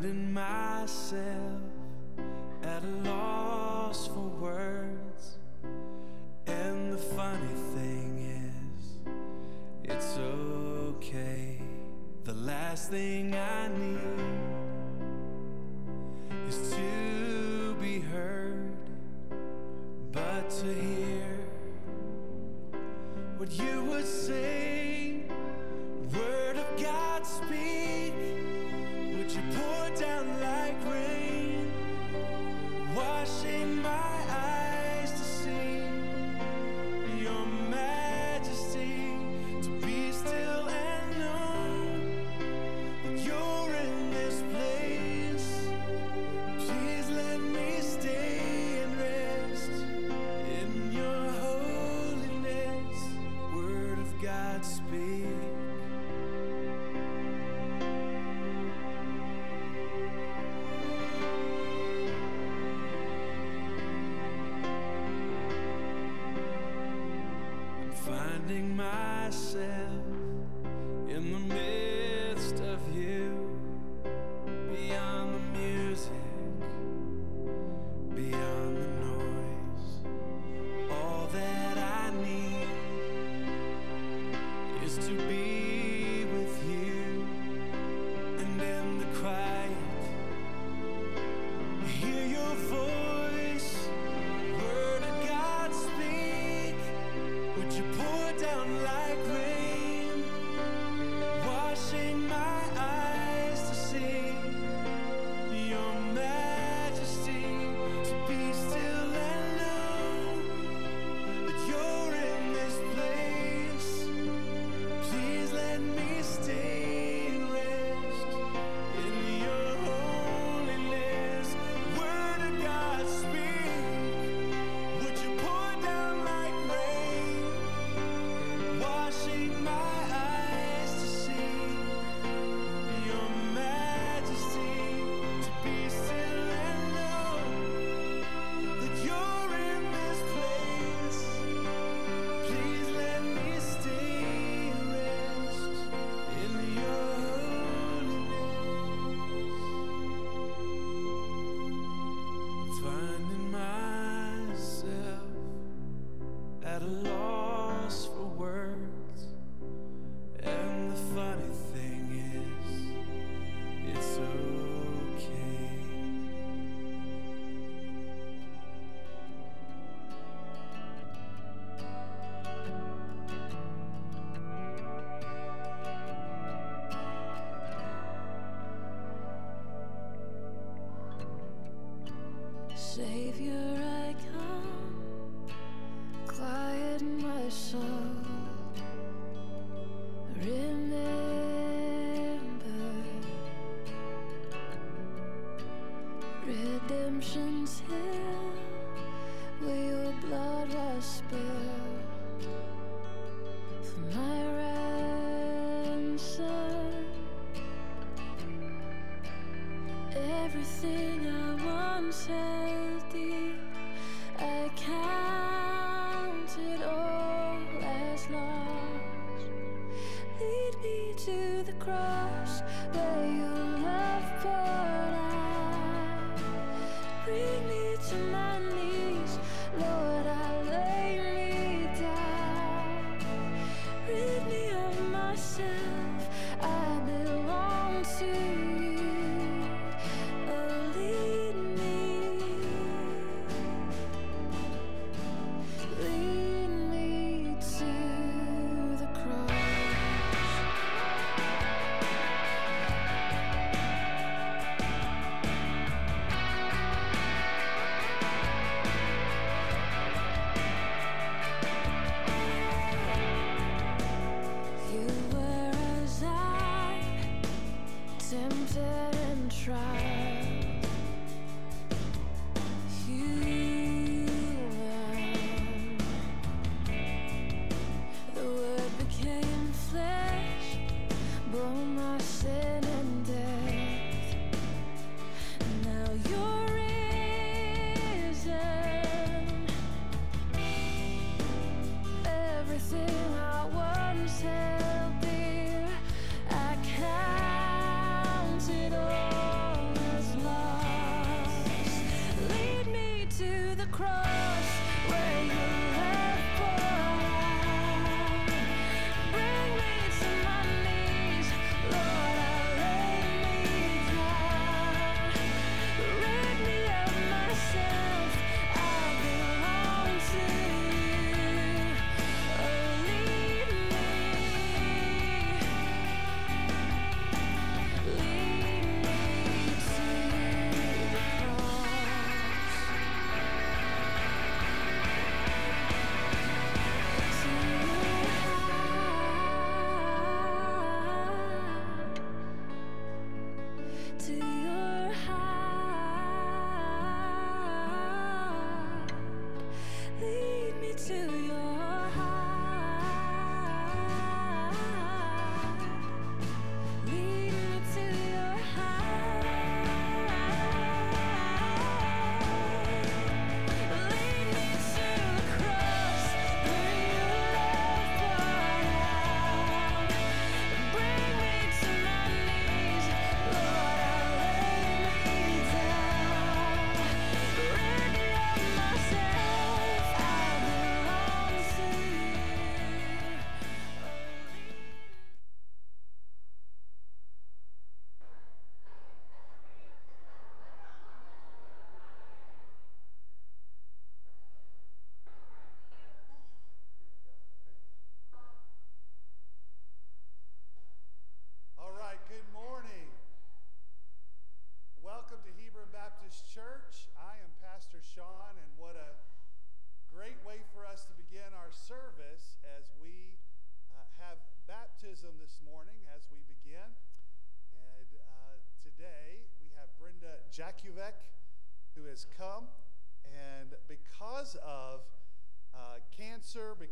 finding myself at a loss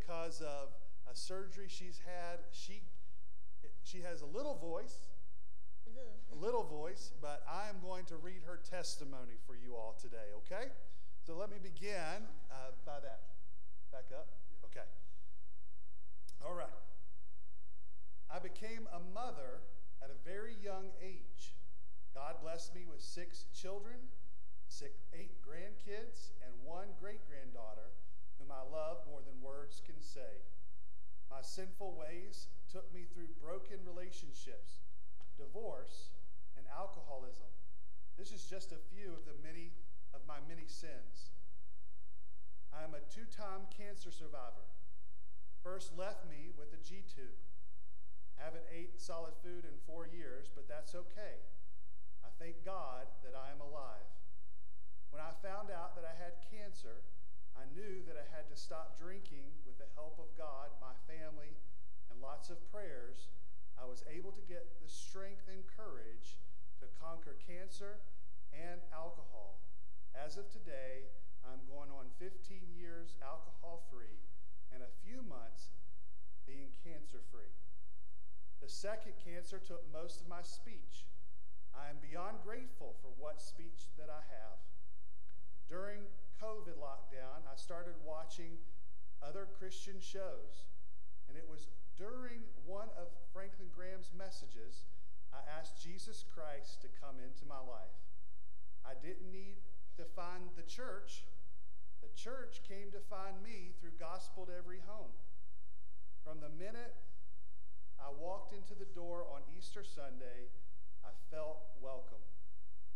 because of a surgery she's had, she, she has a little voice, a little voice, but I am going to read her testimony for you all today, okay? So let me begin uh, by that. Back up? Okay. All right. I became a mother at a very young age. God blessed me with six children, six, eight grandkids, and one great granddaughter whom I love more than words can say. My sinful ways took me through broken relationships, divorce, and alcoholism. This is just a few of the many of my many sins. I am a two-time cancer survivor. The first left me with a G tube. I haven't ate solid food in four years, but that's okay. I thank God that I am alive. When I found out that I had cancer, I knew that I had to stop drinking with the help of God, my family, and lots of prayers. I was able to get the strength and courage to conquer cancer and alcohol. As of today, I'm going on 15 years alcohol free and a few months being cancer free. The second cancer took most of my speech. I am beyond grateful for what speech that I have. During COVID lockdown, I started watching other Christian shows, and it was during one of Franklin Graham's messages I asked Jesus Christ to come into my life. I didn't need to find the church. The church came to find me through Gospel to Every Home. From the minute I walked into the door on Easter Sunday, I felt welcome.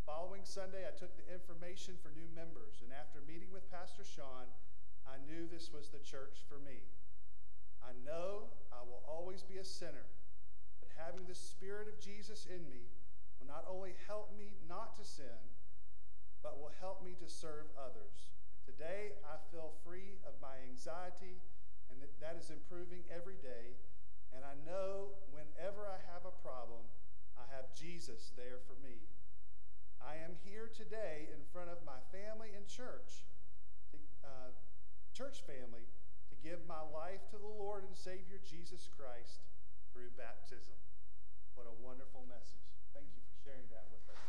Following Sunday, I took the information for new members, and after meeting with Pastor Sean, I knew this was the church for me. I know I will always be a sinner, but having the Spirit of Jesus in me will not only help me not to sin, but will help me to serve others. And today, I feel free of my anxiety, and that is improving every day. And I know whenever I have a problem, I have Jesus there for me. I am here today in front of my family and church, uh, church family, to give my life to the Lord and Savior Jesus Christ through baptism. What a wonderful message. Thank you for sharing that with us.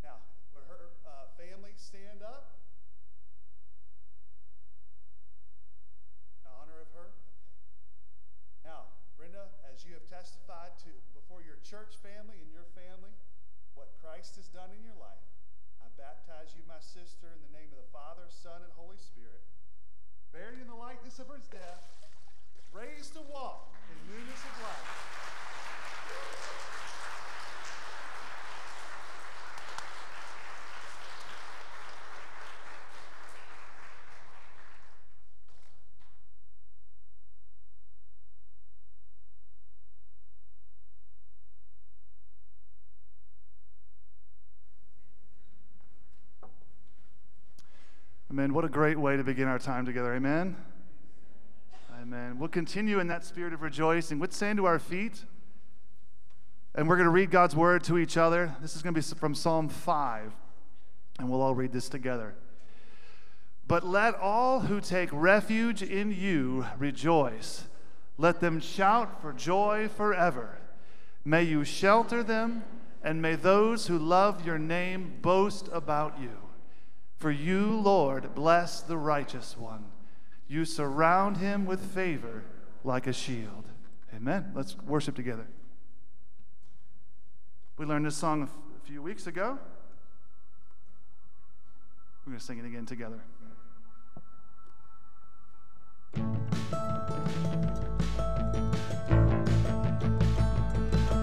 Now, would her uh, family stand up in honor of her? Okay. Now, Brenda, as you have testified to before your church family and your family what Christ has done in your life, I baptize you, my sister, in the name of the Father, Son, and Holy Spirit, buried in the likeness of his death, raised to walk in newness of life. Amen. What a great way to begin our time together. Amen. Amen. We'll continue in that spirit of rejoicing. Let's stand to our feet. And we're going to read God's word to each other. This is going to be from Psalm 5. And we'll all read this together. But let all who take refuge in you rejoice. Let them shout for joy forever. May you shelter them, and may those who love your name boast about you. For you, Lord, bless the righteous one. You surround him with favor like a shield. Amen. Let's worship together. We learned this song a few weeks ago. We're going to sing it again together.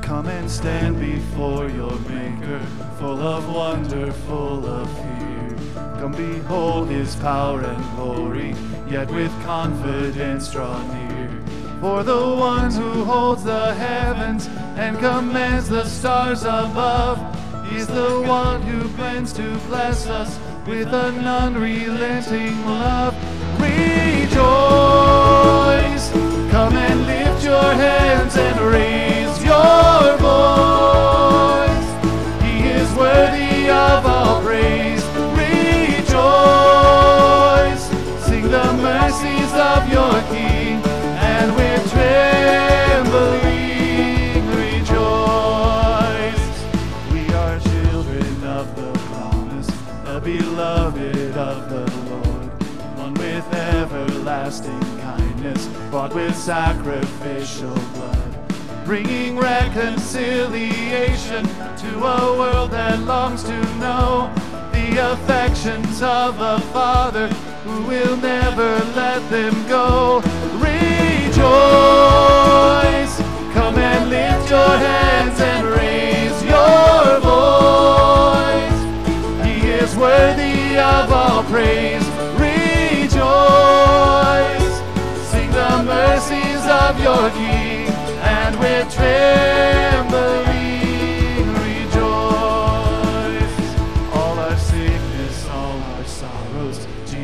Come and stand before your Maker, full of wonder, full of fear. Come behold his power and glory, yet with confidence draw near. For the one who holds the heavens and commands the stars above, is the one who plans to bless us with an unrelenting love. Rejoice, come and lift your hands and raise your voice. Mercies of your King, and with trembling rejoice. We are children of the promise, the beloved of the Lord, won with everlasting kindness, bought with sacrificial blood, bringing reconciliation to a world that longs to know the affections of a Father will never let them go. Rejoice, come and lift your hands and raise your voice. He is worthy of all praise. Rejoice, sing the mercies of your King, and with trembling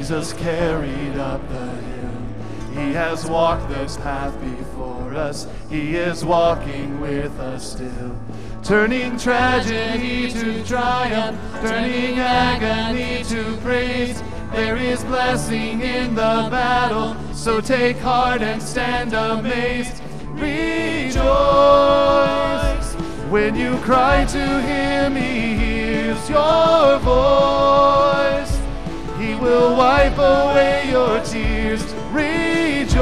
Jesus carried up the hill. He has walked this path before us. He is walking with us still. Turning tragedy to triumph, turning agony to praise. There is blessing in the battle, so take heart and stand amazed. Rejoice when you cry to Him, He hears your voice. Wipe away your tears. Rejoice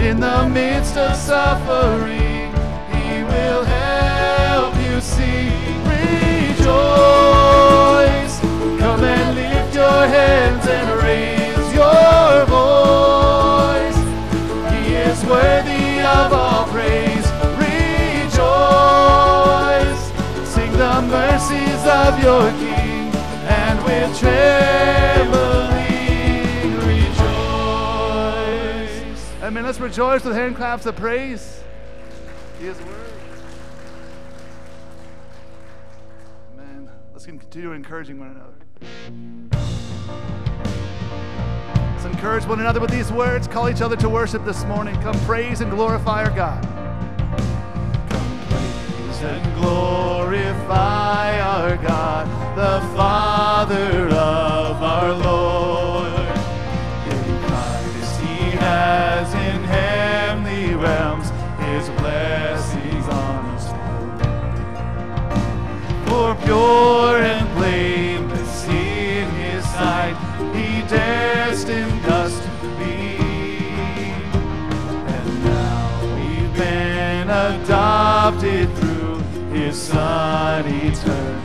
in the midst of suffering. He will help you see. Rejoice. Come and lift your hands and raise your voice. He is worthy of all praise. Rejoice. Sing the mercies of your King, Let's rejoice with hand claps of praise. He is worthy. Amen. Let's continue encouraging one another. Let's encourage one another with these words. Call each other to worship this morning. Come praise and glorify our God. Come praise and glorify our God, the Father of our Lord. For pure and blameless in his sight. He destined us to be. And now we've been adopted through his son eternal.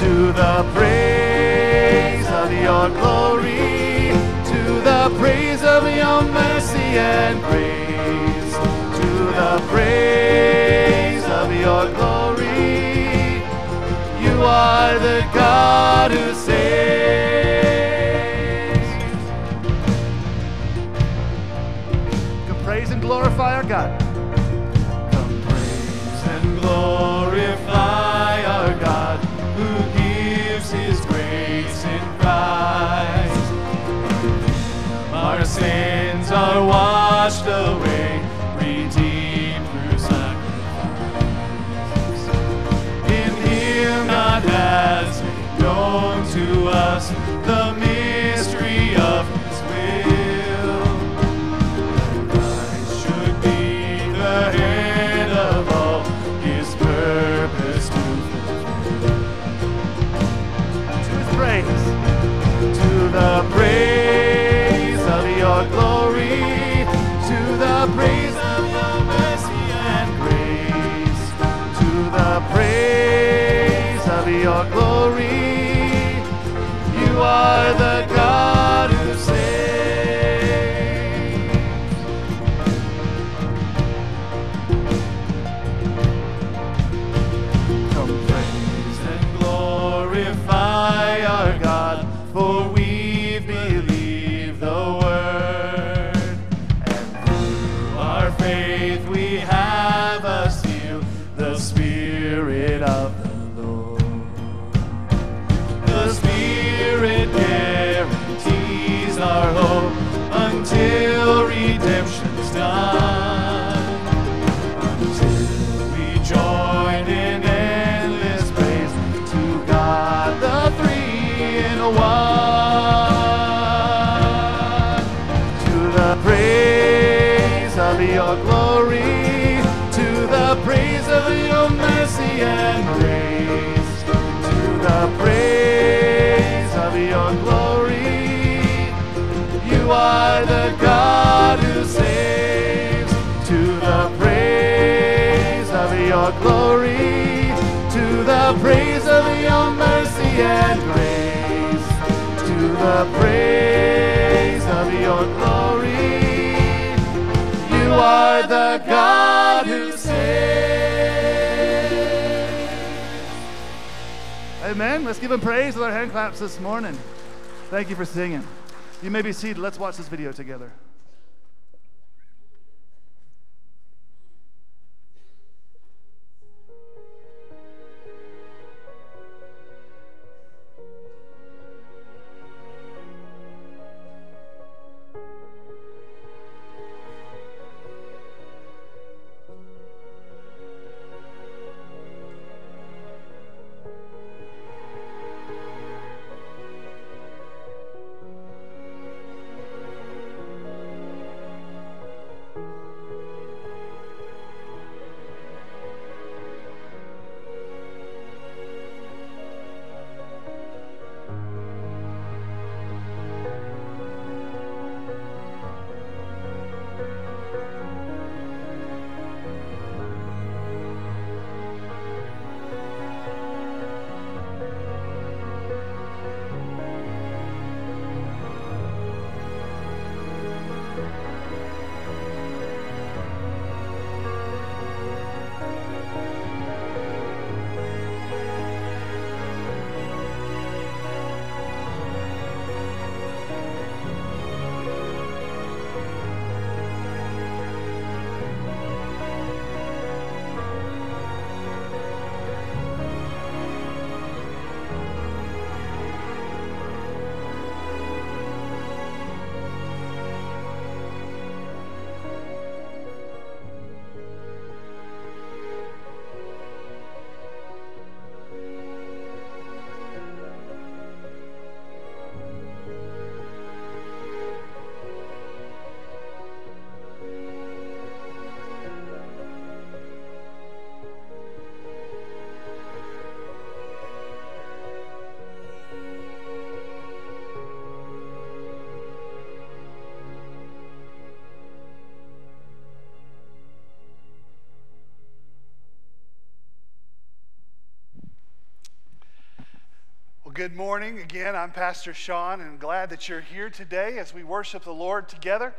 To the praise of your glory, to the praise of your mercy and grace, the praise of your glory. You are the God who saves. Come praise and glorify our God. Come praise and glorify and grace, to the praise of your glory. You are the God who saves. Amen. Let's give him praise with our hand claps this morning. Thank you for singing. You may be seated. Let's watch this video together. Good morning. Again, I'm Pastor Sean, and glad that you're here today as we worship the Lord together.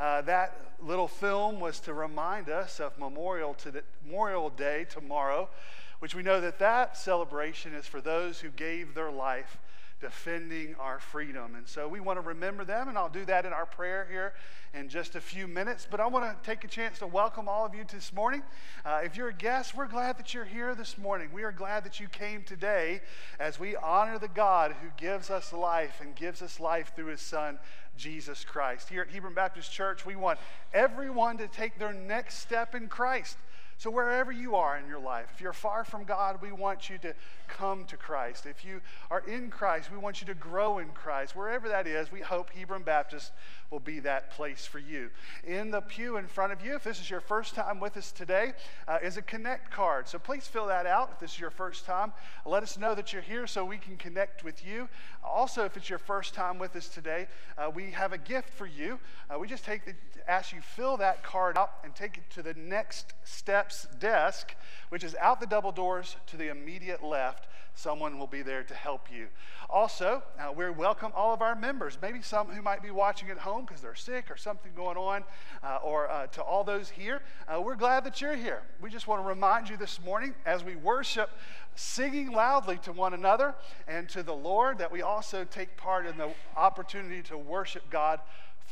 Uh, that little film was to remind us of Memorial, the, Memorial Day tomorrow, which we know that that celebration is for those who gave their life defending our freedom. And so we want to remember them, and I'll do that in our prayer here in just a few minutes. But I want to take a chance to welcome all of you this morning. Uh, if you're a guest, we're glad that you're here this morning. We are glad that you came today as we honor the God who gives us life and gives us life through his Son, Jesus Christ. Here at Hebron Baptist Church, we want everyone to take their next step in Christ. So, wherever you are in your life, if you're far from God, we want you to come to Christ. If you are in Christ, we want you to grow in Christ. Wherever that is, we hope Hebron Baptist will be that place for you. In the pew in front of you, if this is your first time with us today, uh, is a Connect card. So, please fill that out if this is your first time. Let us know that you're here so we can connect with you. Also, if it's your first time with us today, uh, we have a gift for you. Uh, we just take the ask you fill that card out and take it to the next steps desk, which is out the double doors to the immediate left. Someone will be there to help you. Also, uh, we welcome all of our members, maybe some who might be watching at home because they're sick or something going on, uh, or uh, to all those here. Uh, we're glad that you're here. We just want to remind you this morning as we worship, singing loudly to one another and to the Lord, that we also take part in the opportunity to worship God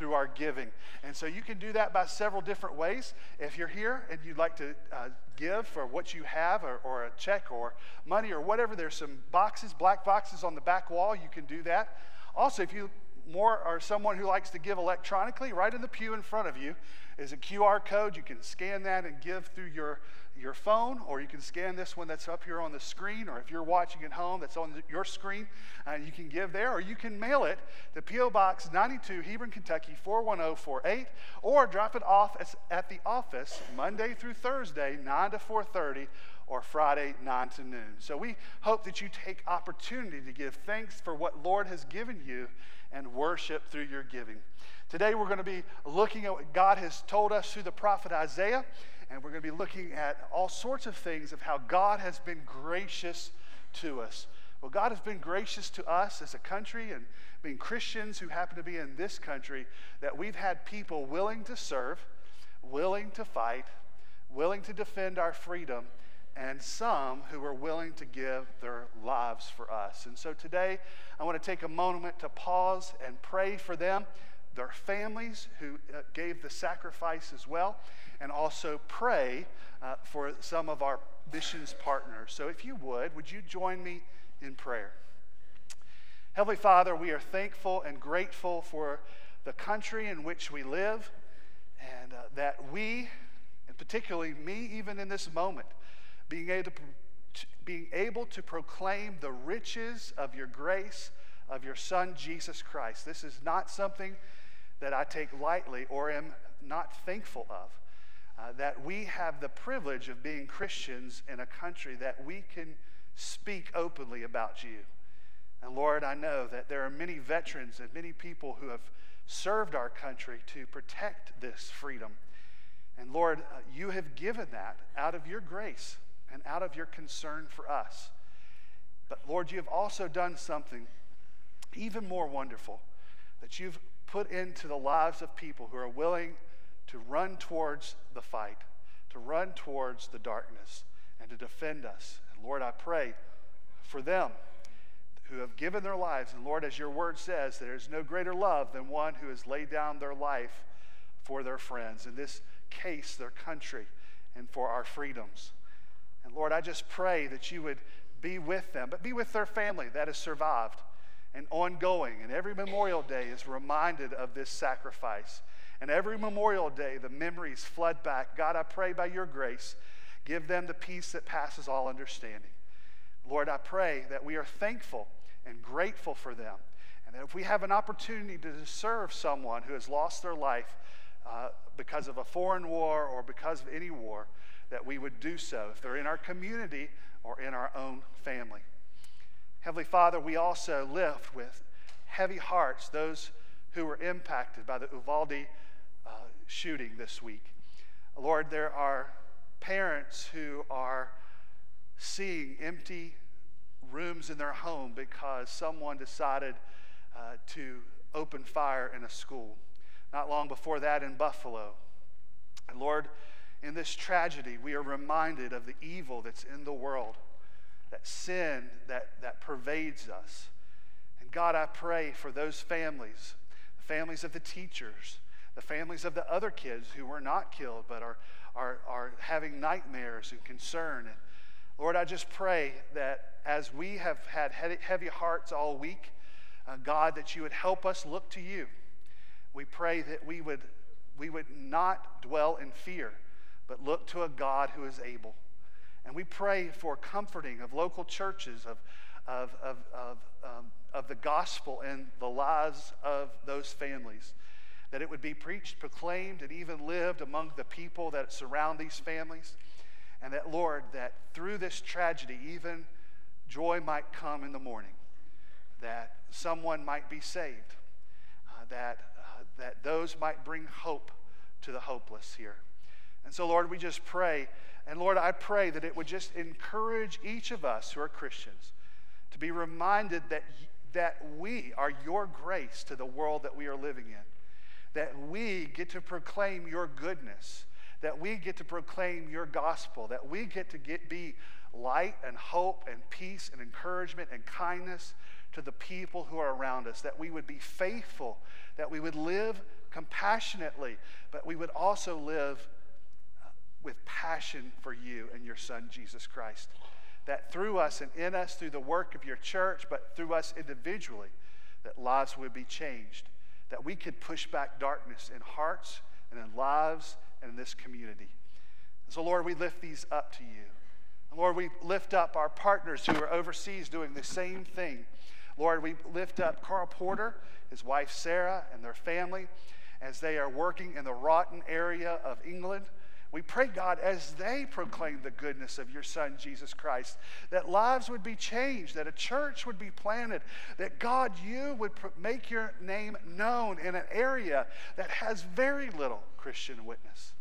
through our giving. And so you can do that by several different ways. If you're here and you'd like to uh, give for what you have, or, or a check, or money, or whatever, there's some boxes, black boxes on the back wall. You can do that. Also, if you more are someone who likes to give electronically, right in the pew in front of you is a QR code. You can scan that and give through your, your phone, or you can scan this one that's up here on the screen, or if you're watching at home, that's on your screen, uh, you can give there, or you can mail it to P.O. Box 92, Hebron, Kentucky 41048, or drop it off at the office Monday through Thursday, 9 to 4:30, or Friday, 9 to noon. So we hope that you take opportunity to give thanks for what Lord has given you and worship through your giving. Today, we're going to be looking at what God has told us through the prophet Isaiah, and we're going to be looking at all sorts of things of how God has been gracious to us. Well, God has been gracious to us as a country and being Christians who happen to be in this country, that we've had people willing to serve, willing to fight, willing to defend our freedom, and some who are willing to give their lives for us. And so today, I want to take a moment to pause and pray for them, their families who uh, gave the sacrifice as well, and also pray uh, for some of our missions partners. So if you would, would you join me in prayer? Heavenly Father, we are thankful and grateful for the country in which we live, and uh, that we, and particularly me, even in this moment, being able, to, being able to proclaim the riches of your grace of your Son, Jesus Christ. This is not something that I take lightly or am not thankful of. Uh, that we have the privilege of being Christians in a country that we can speak openly about you. And Lord, I know that there are many veterans and many people who have served our country to protect this freedom. And Lord, uh, you have given that out of your grace and out of your concern for us. But Lord, you have also done something even more wonderful that you've put into the lives of people who are willing to run towards the fight, to run towards the darkness, and to defend us. And Lord, I pray for them who have given their lives. And Lord, as your word says, there is no greater love than one who has laid down their life for their friends, in this case, their country, and for our freedoms. And Lord, I just pray that you would be with them, but be with their family that has survived and ongoing. And every Memorial Day is reminded of this sacrifice. And every Memorial Day, the memories flood back. God, I pray by your grace, give them the peace that passes all understanding. Lord, I pray that we are thankful and grateful for them. And that if we have an opportunity to serve someone who has lost their life uh, because of a foreign war or because of any war, that we would do so if they're in our community or in our own family. Heavenly Father, we also lift with heavy hearts those who were impacted by the Uvalde uh, shooting this week. Lord, there are parents who are seeing empty rooms in their home because someone decided uh, to open fire in a school. Not long before that in Buffalo. And Lord, in this tragedy, we are reminded of the evil that's in the world, that sin that, that pervades us. And God, I pray for those families, the families of the teachers, the families of the other kids who were not killed but are, are, are having nightmares and concern. And Lord, I just pray that as we have had heavy hearts all week, uh, God, that you would help us look to you. We pray that we would, we would not dwell in fear but look to a God who is able. And we pray for comforting of local churches, of, of, of, of, um, of the gospel and the lives of those families. That it would be preached, proclaimed, and even lived among the people that surround these families. And that, Lord, that through this tragedy, even joy might come in the morning, that someone might be saved, uh, that, uh, that those might bring hope to the hopeless here. And so, Lord, we just pray. And Lord, I pray that it would just encourage each of us who are Christians to be reminded that, that we are your grace to the world that we are living in, that we get to proclaim your goodness, that we get to proclaim your gospel, that we get to get, be light and hope and peace and encouragement and kindness to the people who are around us, that we would be faithful, that we would live compassionately, but we would also live with passion for you and your Son, Jesus Christ. That through us and in us, through the work of your church, but through us individually, that lives would be changed, that we could push back darkness in hearts and in lives and in this community. So, Lord, we lift these up to you. Lord, we lift up our partners who are overseas doing the same thing. Lord, we lift up Carl Porter, his wife Sarah, and their family as they are working in the Rotten area of England. We pray, God, as they proclaim the goodness of your Son, Jesus Christ, that lives would be changed, that a church would be planted, that God, you would pr- make your name known in an area that has very little Christian witness.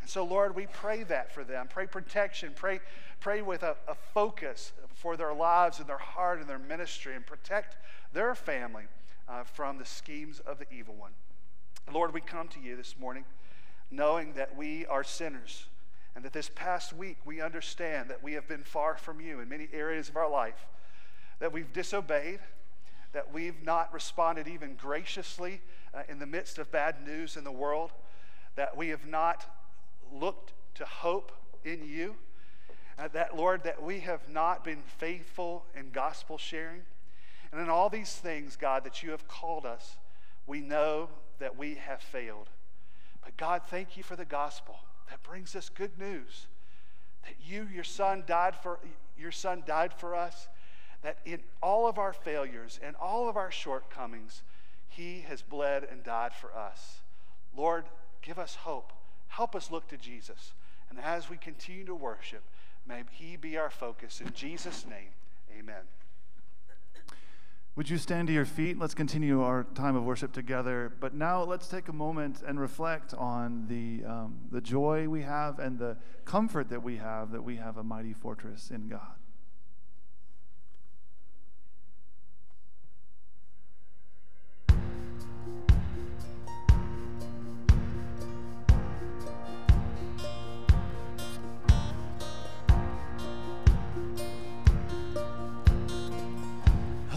And so, Lord, we pray that for them. Pray protection. Pray, pray with a, a focus for their lives and their heart and their ministry, and protect their family uh, from the schemes of the evil one. Lord, we come to you this morning knowing that we are sinners and that this past week we understand that we have been far from you in many areas of our life, that we've disobeyed, that we've not responded even graciously uh, in the midst of bad news in the world, that we have not looked to hope in you, uh, that, Lord, that we have not been faithful in gospel sharing. And in all these things, God, that you have called us, we know that we have failed. God, thank you for the gospel that brings us good news. That you, your son, died for your son died for us. That in all of our failures and all of our shortcomings, he has bled and died for us. Lord, give us hope. Help us look to Jesus. And as we continue to worship, may he be our focus. In Jesus' name, amen. Would you stand to your feet? Let's continue our time of worship together. But now let's take a moment and reflect on the, um, the joy we have and the comfort that we have that we have a mighty fortress in God.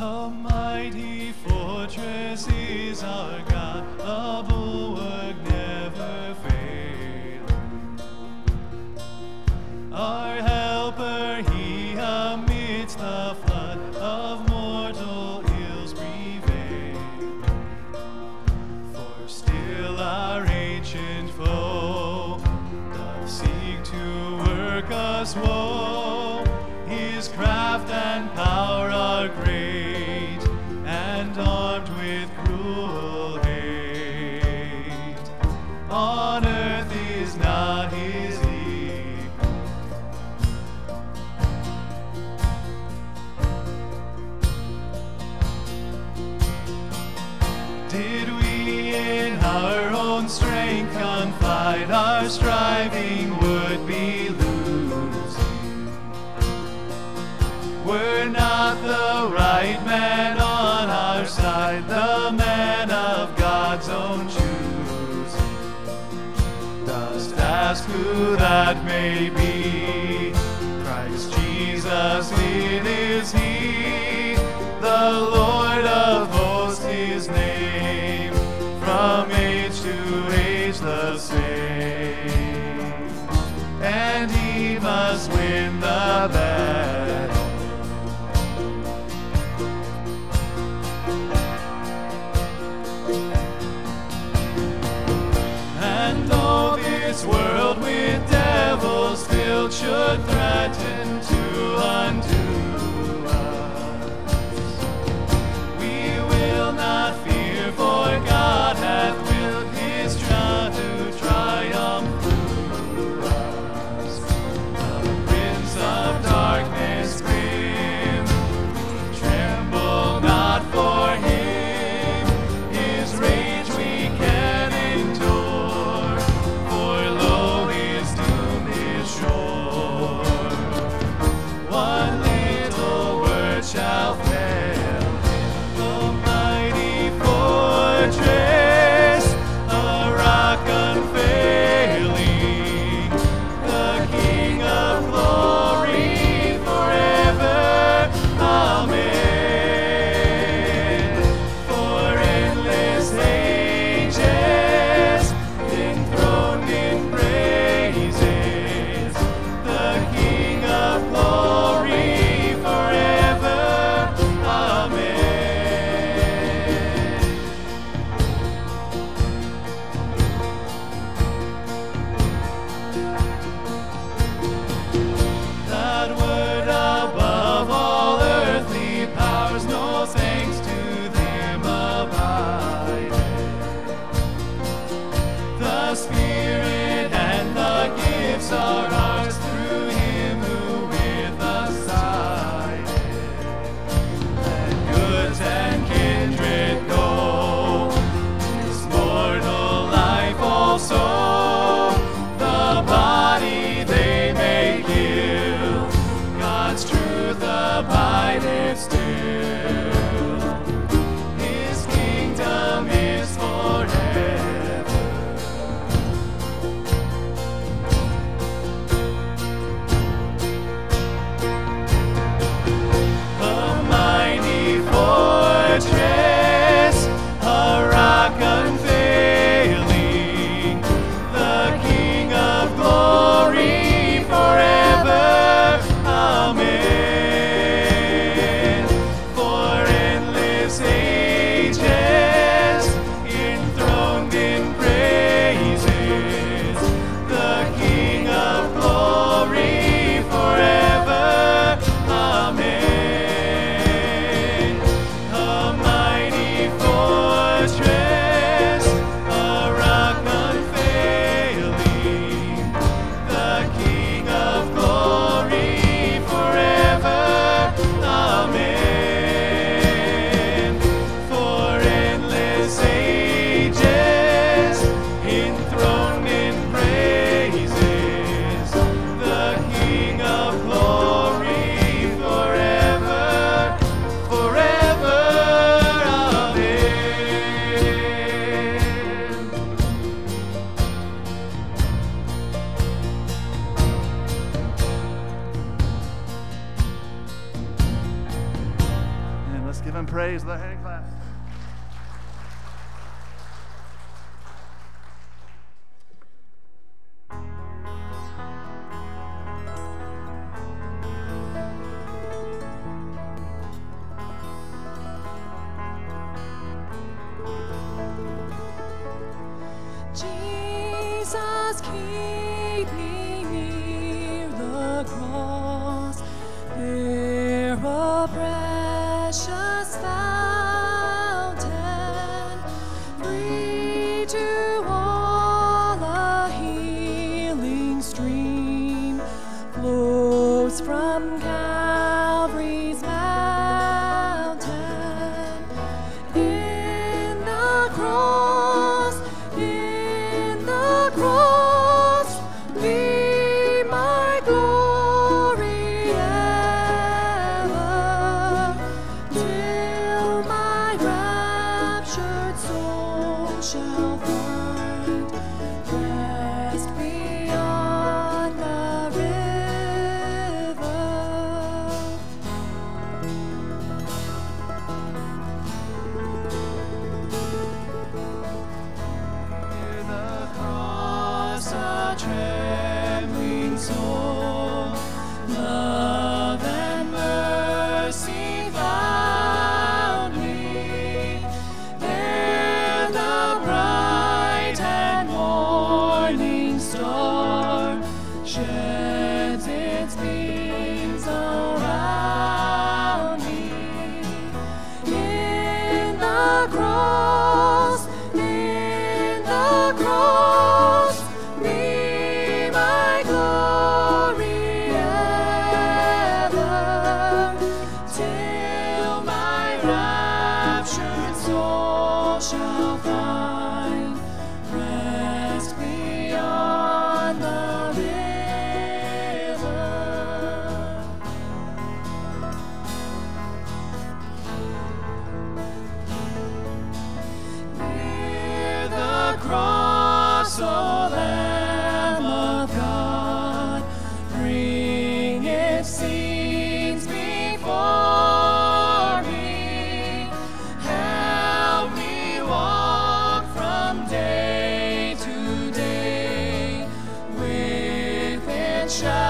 A mighty fortress is our God, a bulwark never failing. Our striving would be losing. We're not the right man on our side, the man of God's own choosing. Dost ask who that may be? Christ Jesus, it is He, the Lord its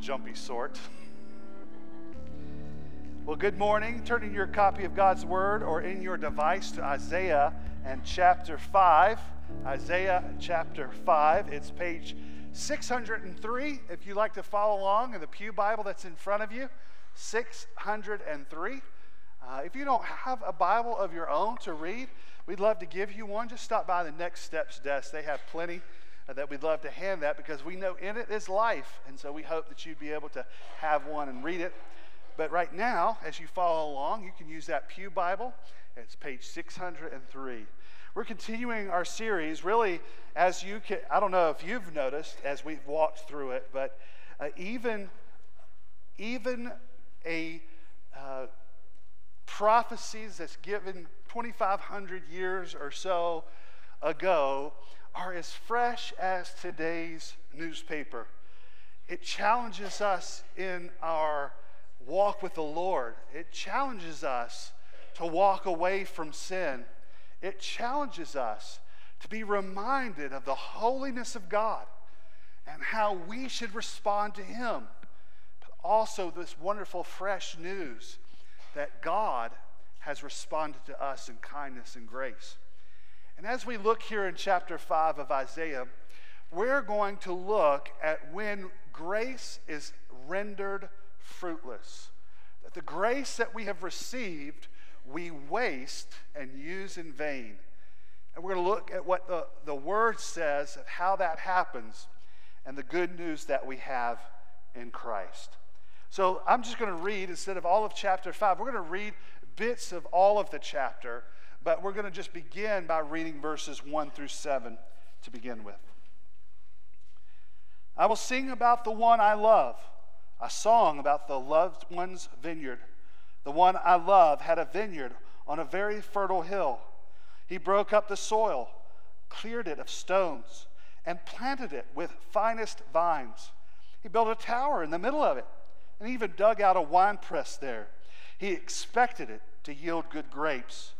jumpy sort. Well, good morning. Turn in your copy of God's Word or in your device to Isaiah and chapter 5. Isaiah chapter 5. It's page 603 if you'd like to follow along in the Pew Bible that's in front of you. 603. Uh, if you don't have a Bible of your own to read, we'd love to give you one. Just stop by the Next Steps desk. They have plenty that we'd love to hand that because we know in it is life. And so we hope that you'd be able to have one and read it. But right now, as you follow along, you can use that Pew Bible. It's page 603. We're continuing our series, really, as you can, I don't know if you've noticed as we've walked through it, but uh, even, even a uh, prophecies that's given 2,500 years or so ago are as fresh as today's newspaper. It challenges us in our walk with the Lord, it challenges us to walk away from sin. It challenges us to be reminded of the holiness of God and how we should respond to Him. But also, this wonderful, fresh news that God has responded to us in kindness and grace. And as we look here in chapter 5 of Isaiah, we're going to look at when grace is rendered fruitless. That the grace that we have received, we waste and use in vain. And we're going to look at what the, the word says of how that happens and the good news that we have in Christ. So I'm just going to read, instead of all of chapter 5, we're going to read bits of all of the chapter but we're going to just begin by reading verses 1 through 7 to begin with. I will sing about the one I love, a song about the loved one's vineyard. The one I love had a vineyard on a very fertile hill. He broke up the soil, cleared it of stones, and planted it with finest vines. He built a tower in the middle of it and even dug out a wine press there. He expected it to yield good grapes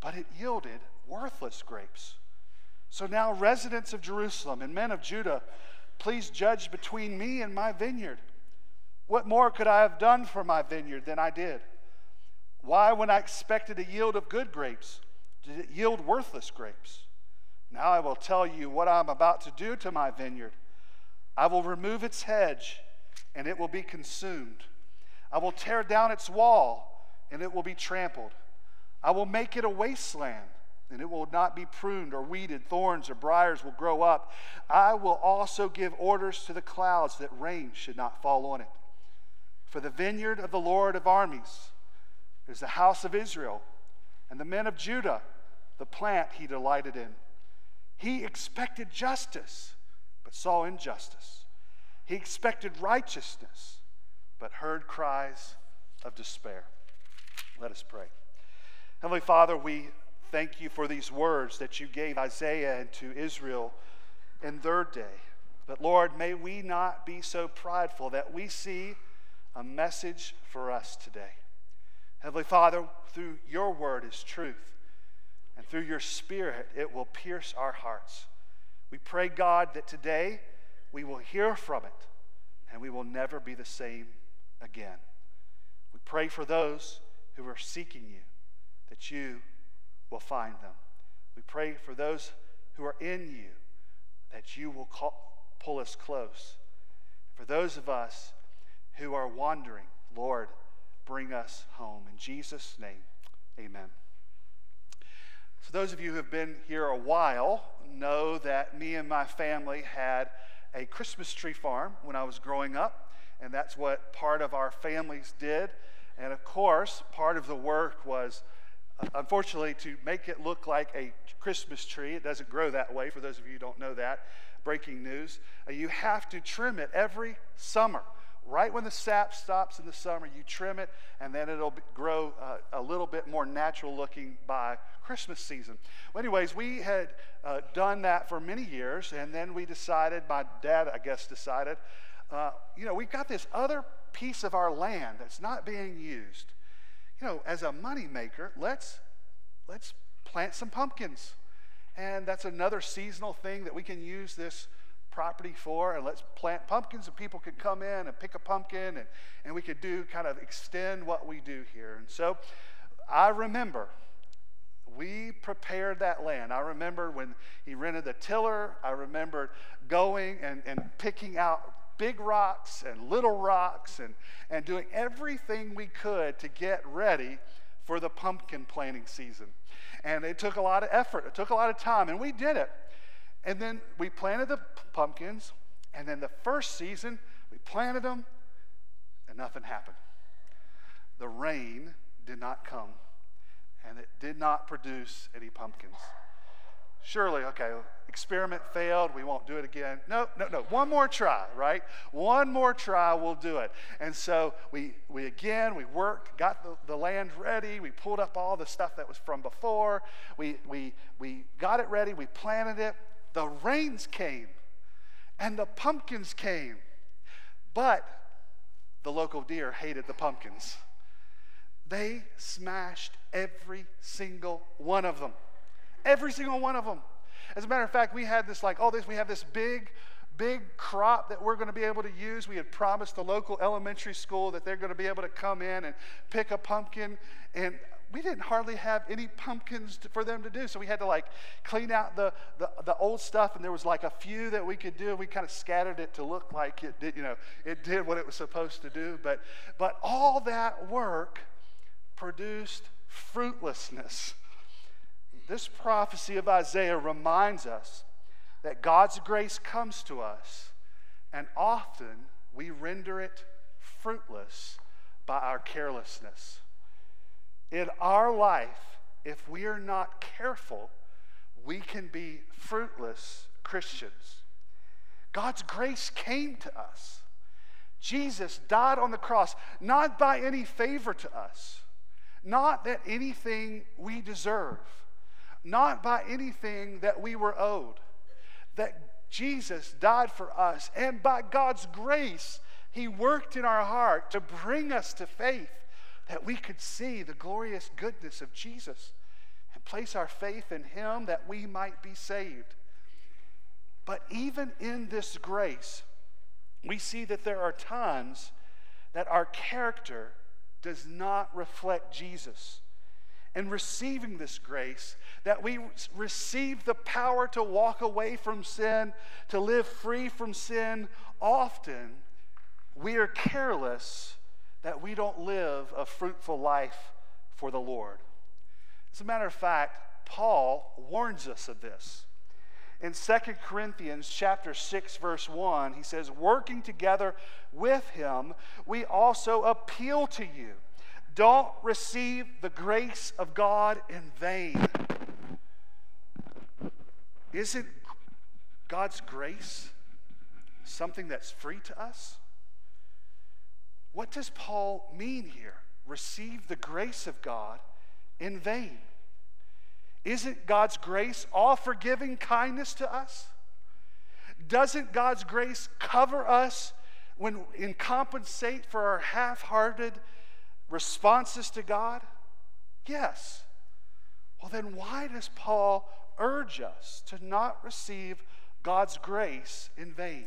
but it yielded worthless grapes. So now, residents of Jerusalem and men of Judah, please judge between me and my vineyard. What more could I have done for my vineyard than I did? Why, when I expected a yield of good grapes, did it yield worthless grapes? Now I will tell you what I'm about to do to my vineyard. I will remove its hedge, and it will be consumed. I will tear down its wall, and it will be trampled. I will make it a wasteland, and it will not be pruned or weeded. Thorns or briars will grow up. I will also give orders to the clouds that rain should not fall on it. For the vineyard of the Lord of armies is the house of Israel, and the men of Judah, the plant he delighted in. He expected justice, but saw injustice. He expected righteousness, but heard cries of despair. Let us pray. Heavenly Father, we thank you for these words that you gave Isaiah and to Israel in their day. But Lord, may we not be so prideful that we see a message for us today. Heavenly Father, through your word is truth, and through your spirit, it will pierce our hearts. We pray, God, that today we will hear from it and we will never be the same again. We pray for those who are seeking you that you will find them. We pray for those who are in you that you will call, pull us close. For those of us who are wandering, Lord, bring us home. In Jesus' name, amen. So, those of you who have been here a while know that me and my family had a Christmas tree farm when I was growing up, and that's what part of our families did. And of course, part of the work was Unfortunately, to make it look like a Christmas tree, it doesn't grow that way, for those of you who don't know that. Breaking news. Uh, you have to trim it every summer. Right when the sap stops in the summer, you trim it, and then it'll grow uh, a little bit more natural looking by Christmas season. Well, anyways, we had uh, done that for many years, and then we decided, my dad, I guess, decided, uh, you know, we've got this other piece of our land that's not being used you know, as a moneymaker, let's let's plant some pumpkins. And that's another seasonal thing that we can use this property for. And let's plant pumpkins and people can come in and pick a pumpkin and, and we could do kind of extend what we do here. And so I remember we prepared that land. I remember when he rented the tiller, I remembered going and, and picking out big rocks and little rocks and, and doing everything we could to get ready for the pumpkin planting season. And it took a lot of effort, it took a lot of time, and we did it. And then we planted the pumpkins, and then the first season, we planted them, and nothing happened. The rain did not come, and it did not produce any pumpkins. Surely, okay, experiment failed. We won't do it again. No, no, no. One more try, right? One more try, we'll do it. And so we, we again, we worked, got the, the land ready. We pulled up all the stuff that was from before. We, we, we got it ready. We planted it. The rains came and the pumpkins came. But the local deer hated the pumpkins. They smashed every single one of them. Every single one of them. As a matter of fact, we had this like, oh, this we have this big, big crop that we're going to be able to use. We had promised the local elementary school that they're going to be able to come in and pick a pumpkin, and we didn't hardly have any pumpkins to, for them to do. So we had to like clean out the, the, the old stuff, and there was like a few that we could do. We kind of scattered it to look like it did, you know, it did what it was supposed to do. But but all that work produced fruitlessness. This prophecy of Isaiah reminds us that God's grace comes to us, and often we render it fruitless by our carelessness. In our life, if we are not careful, we can be fruitless Christians. God's grace came to us. Jesus died on the cross, not by any favor to us, not that anything we deserve not by anything that we were owed. That Jesus died for us, and by God's grace, He worked in our heart to bring us to faith that we could see the glorious goodness of Jesus and place our faith in Him that we might be saved. But even in this grace, we see that there are times that our character does not reflect Jesus and receiving this grace, that we receive the power to walk away from sin, to live free from sin, often we are careless that we don't live a fruitful life for the Lord. As a matter of fact, Paul warns us of this. In 2 Corinthians chapter 6 verse 1, he says, "Working together with him, we also appeal to you." Don't receive the grace of God in vain. Isn't God's grace something that's free to us? What does Paul mean here? Receive the grace of God in vain. Isn't God's grace all forgiving kindness to us? Doesn't God's grace cover us when and compensate for our half-hearted responses to God? Yes. Well, then why does Paul urge us to not receive God's grace in vain?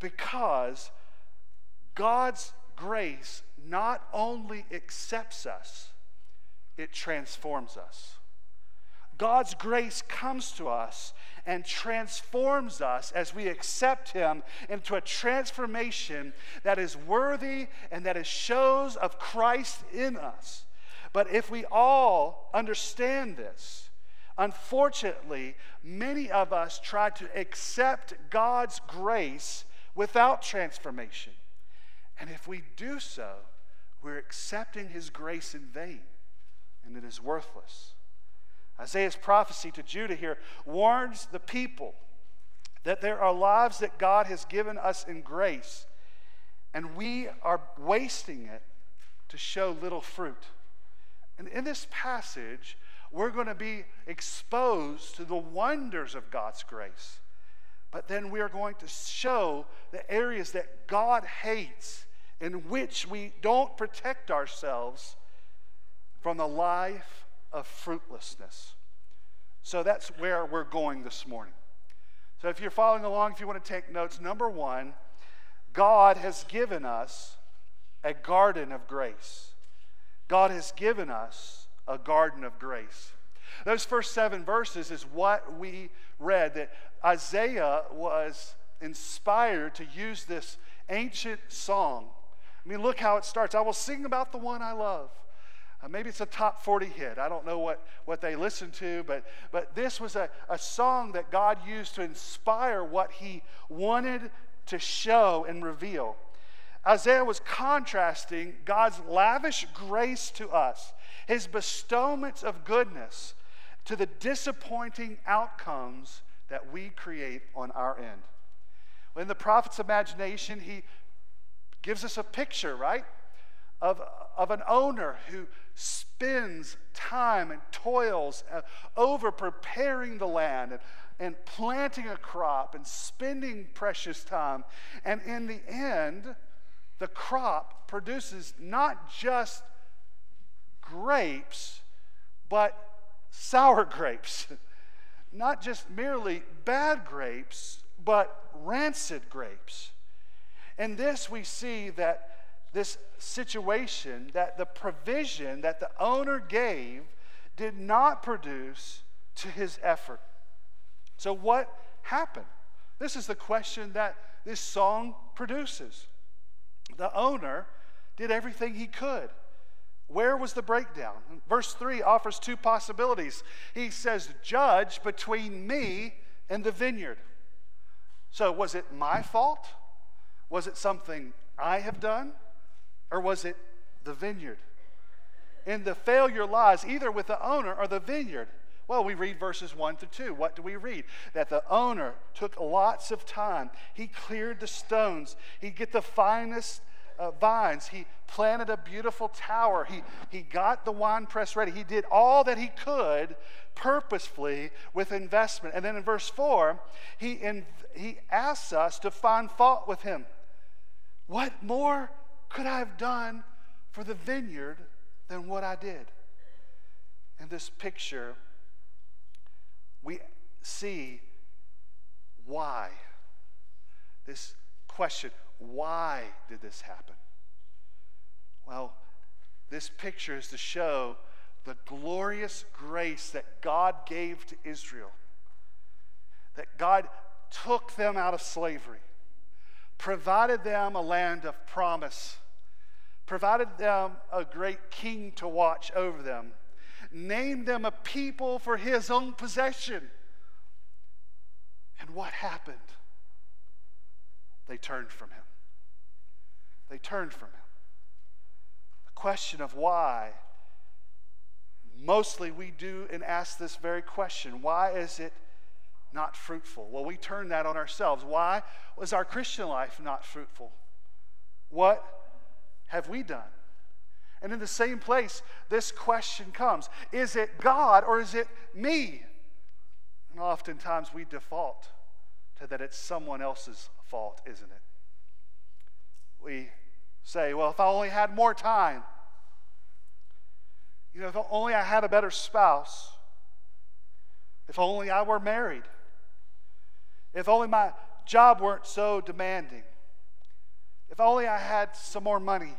Because God's grace not only accepts us, it transforms us. God's grace comes to us and transforms us as we accept Him into a transformation that is worthy and that is shows of Christ in us. But if we all understand this, unfortunately, many of us try to accept God's grace without transformation. And if we do so, we're accepting His grace in vain, and it is worthless. Isaiah's prophecy to Judah here warns the people that there are lives that God has given us in grace, and we are wasting it to show little fruit. And in this passage, we're going to be exposed to the wonders of God's grace. But then we are going to show the areas that God hates, in which we don't protect ourselves from the life of fruitlessness. So that's where we're going this morning. So if you're following along, if you want to take notes, number one, God has given us a garden of grace. God has given us a garden of grace. Those first seven verses is what we read that Isaiah was inspired to use this ancient song. I mean, look how it starts. I will sing about the one I love. Uh, maybe it's a top 40 hit. I don't know what, what they listen to, but, but this was a, a song that God used to inspire what he wanted to show and reveal. Isaiah was contrasting God's lavish grace to us, his bestowments of goodness, to the disappointing outcomes that we create on our end. In the prophet's imagination, he gives us a picture, right, of, of an owner who spends time and toils uh, over preparing the land and, and planting a crop and spending precious time. And in the end, the crop produces not just grapes, but sour grapes. not just merely bad grapes, but rancid grapes. In this, we see that this situation, that the provision that the owner gave did not produce to his effort. So, what happened? This is the question that this song produces. The owner did everything he could. Where was the breakdown? Verse 3 offers two possibilities. He says, Judge between me and the vineyard. So, was it my fault? Was it something I have done? Or was it the vineyard? And the failure lies either with the owner or the vineyard. Well, we read verses 1 to 2. What do we read? That the owner took lots of time. He cleared the stones. He'd get the finest uh, vines. He planted a beautiful tower. He, he got the wine press ready. He did all that he could purposefully with investment. And then in verse 4, he, he asks us to find fault with him. What more could I have done for the vineyard than what I did? In this picture, we see why. This question why did this happen? Well, this picture is to show the glorious grace that God gave to Israel. That God took them out of slavery provided them a land of promise, provided them a great king to watch over them, named them a people for his own possession. And what happened? They turned from him. They turned from him. The question of why, mostly we do and ask this very question why is it not fruitful? Well, we turn that on ourselves. Why was our Christian life not fruitful? What have we done? And in the same place, this question comes Is it God or is it me? And oftentimes we default to that it's someone else's fault, isn't it? We say, Well, if I only had more time, you know, if only I had a better spouse, if only I were married. If only my job weren't so demanding. If only I had some more money.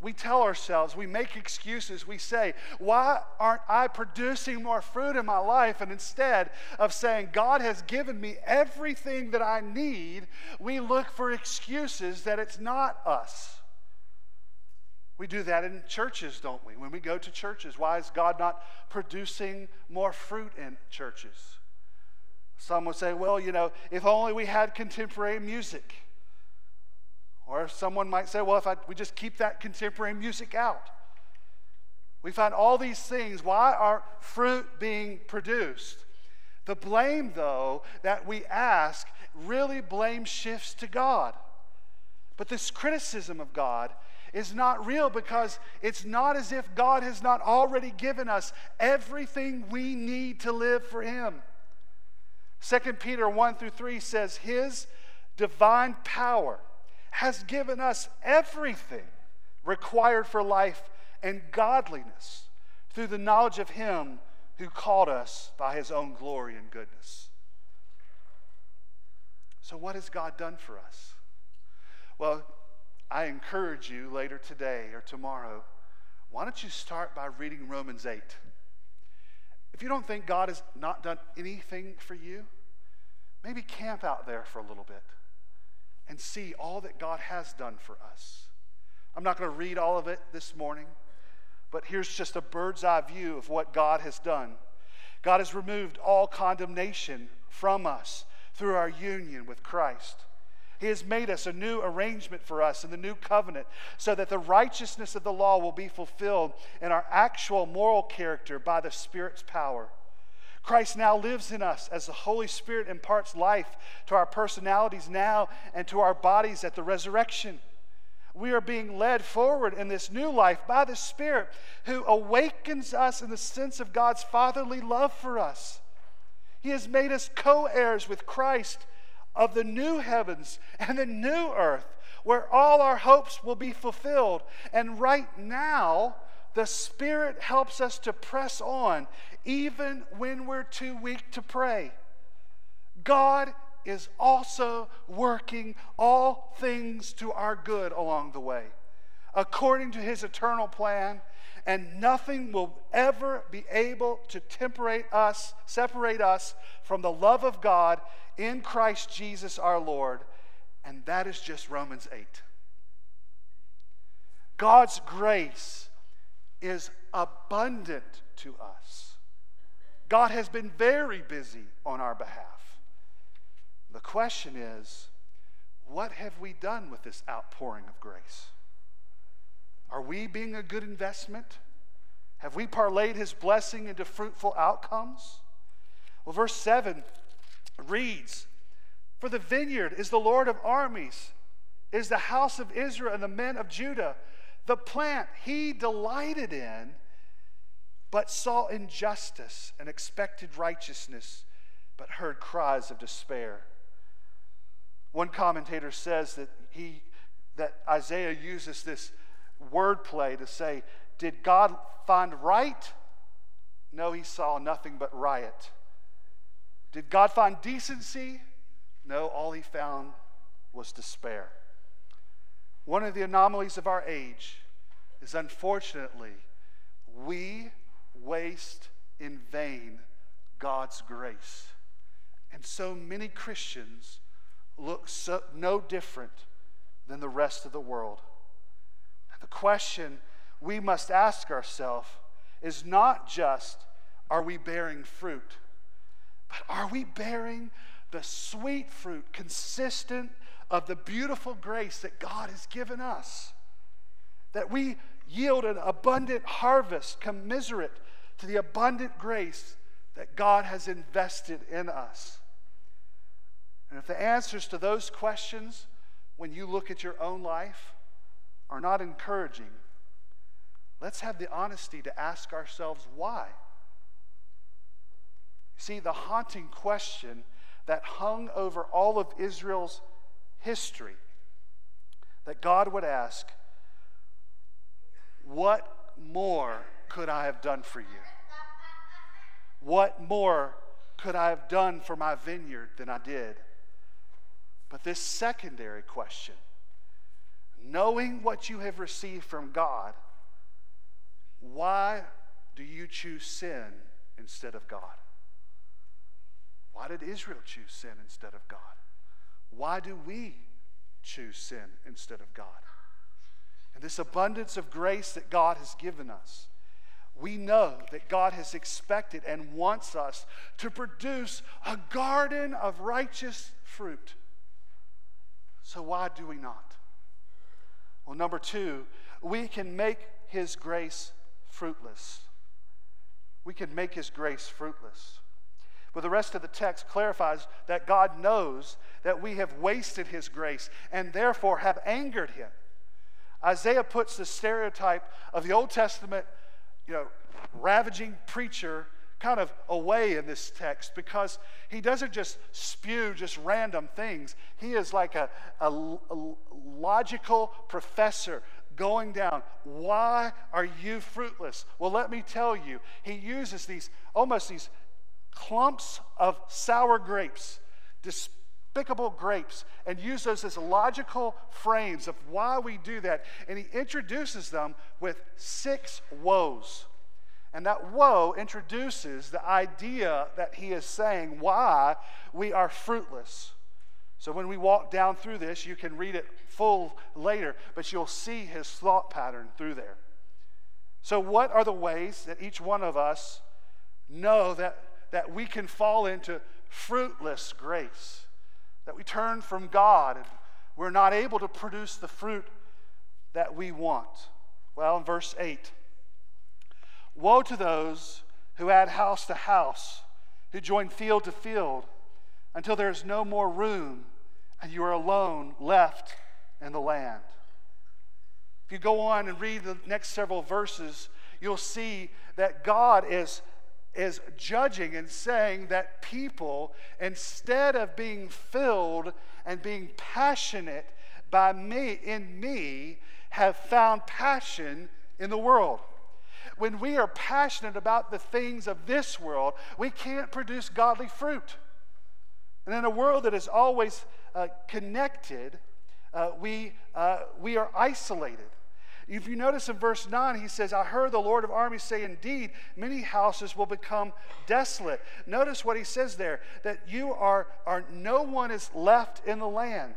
We tell ourselves, we make excuses, we say, Why aren't I producing more fruit in my life? And instead of saying, God has given me everything that I need, we look for excuses that it's not us. We do that in churches, don't we? When we go to churches, why is God not producing more fruit in churches? Some would say, well, you know, if only we had contemporary music. Or someone might say, well, if I, we just keep that contemporary music out. We find all these things. Why aren't fruit being produced? The blame, though, that we ask really blame shifts to God. But this criticism of God is not real because it's not as if God has not already given us everything we need to live for Him. 2 Peter 1 through 3 says, His divine power has given us everything required for life and godliness through the knowledge of Him who called us by His own glory and goodness. So, what has God done for us? Well, I encourage you later today or tomorrow why don't you start by reading Romans 8? If you don't think God has not done anything for you, maybe camp out there for a little bit and see all that God has done for us. I'm not going to read all of it this morning, but here's just a bird's eye view of what God has done. God has removed all condemnation from us through our union with Christ. He has made us a new arrangement for us in the new covenant so that the righteousness of the law will be fulfilled in our actual moral character by the Spirit's power. Christ now lives in us as the Holy Spirit imparts life to our personalities now and to our bodies at the resurrection. We are being led forward in this new life by the Spirit who awakens us in the sense of God's fatherly love for us. He has made us co heirs with Christ of the new heavens and the new earth where all our hopes will be fulfilled. And right now, the Spirit helps us to press on even when we're too weak to pray. God is also working all things to our good along the way, according to his eternal plan, and nothing will ever be able to temperate us, separate us from the love of God in Christ Jesus our Lord. And that is just Romans 8. God's grace is abundant to us. God has been very busy on our behalf. The question is, what have we done with this outpouring of grace? Are we being a good investment? Have we parlayed his blessing into fruitful outcomes? Well, verse 7 reads For the vineyard is the Lord of armies, is the house of Israel and the men of Judah. The plant he delighted in, but saw injustice and expected righteousness, but heard cries of despair. One commentator says that he that Isaiah uses this wordplay to say, Did God find right? No, he saw nothing but riot. Did God find decency? No, all he found was despair. One of the anomalies of our age is unfortunately we waste in vain God's grace. And so many Christians look so, no different than the rest of the world. The question we must ask ourselves is not just, are we bearing fruit? But are we bearing the sweet fruit consistent of the beautiful grace that God has given us? That we yield an abundant harvest commiserate to the abundant grace that God has invested in us. And if the answers to those questions, when you look at your own life, are not encouraging, let's have the honesty to ask ourselves why. See, the haunting question that hung over all of Israel's history that God would ask, What more could I have done for you? What more could I have done for my vineyard than I did? But this secondary question, knowing what you have received from God, why do you choose sin instead of God? Why did Israel choose sin instead of God? Why do we choose sin instead of God? And this abundance of grace that God has given us, we know that God has expected and wants us to produce a garden of righteous fruit. So, why do we not? Well, number two, we can make His grace fruitless. We can make His grace fruitless. But the rest of the text clarifies that God knows that we have wasted his grace and therefore have angered him. Isaiah puts the stereotype of the Old Testament, you know, ravaging preacher kind of away in this text because he doesn't just spew just random things. He is like a, a, a logical professor going down. Why are you fruitless? Well, let me tell you, he uses these almost these clumps of sour grapes, despicable grapes and use those as logical frames of why we do that. And he introduces them with six woes. And that woe introduces the idea that he is saying why we are fruitless. So when we walk down through this, you can read it full later, but you'll see his thought pattern through there. So, what are the ways that each one of us know that, that we can fall into fruitless grace? That we turn from God and we're not able to produce the fruit that we want? Well, in verse 8, woe to those who add house to house, who join field to field, until there is no more room and you are alone left in the land. If you go on and read the next several verses, you'll see that God is, is judging and saying that people, instead of being filled and being passionate by me in me, have found passion in the world. When we are passionate about the things of this world, we can't produce godly fruit. And in a world that is always uh, connected, uh, we, uh, we are isolated. If you notice in verse 9, he says, I heard the Lord of armies say, Indeed, many houses will become desolate. Notice what he says there that you are, are no one is left in the land.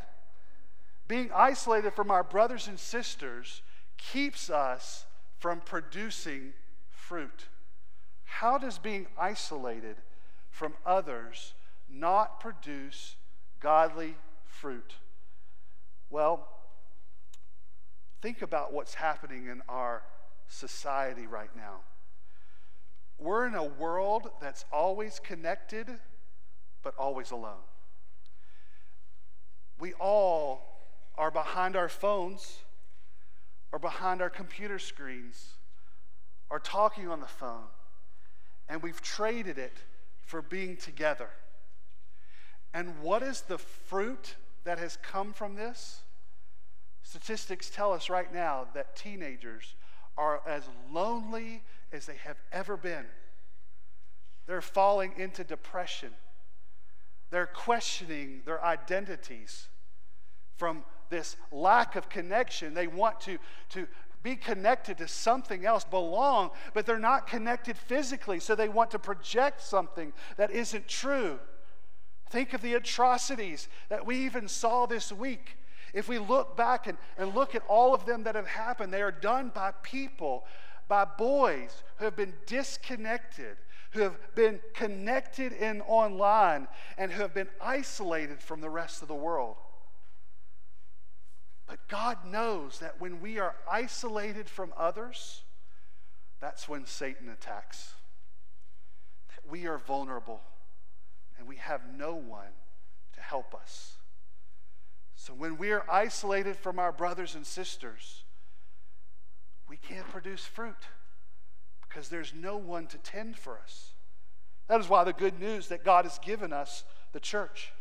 Being isolated from our brothers and sisters keeps us from producing fruit. How does being isolated from others not produce godly fruit? Well, think about what's happening in our society right now. We're in a world that's always connected, but always alone. We all are behind our phones or behind our computer screens or talking on the phone, and we've traded it for being together. And what is the fruit that has come from this? Statistics tell us right now that teenagers are as lonely as they have ever been. They're falling into depression. They're questioning their identities from this lack of connection. They want to, to be connected to something else, belong, but they're not connected physically, so they want to project something that isn't true. Think of the atrocities that we even saw this week. If we look back and, and look at all of them that have happened, they are done by people, by boys who have been disconnected, who have been connected in online, and who have been isolated from the rest of the world. But God knows that when we are isolated from others, that's when Satan attacks. That we are vulnerable and we have no one to help us. So when we are isolated from our brothers and sisters, we can't produce fruit because there's no one to tend for us. That is why the good news that God has given us, the church,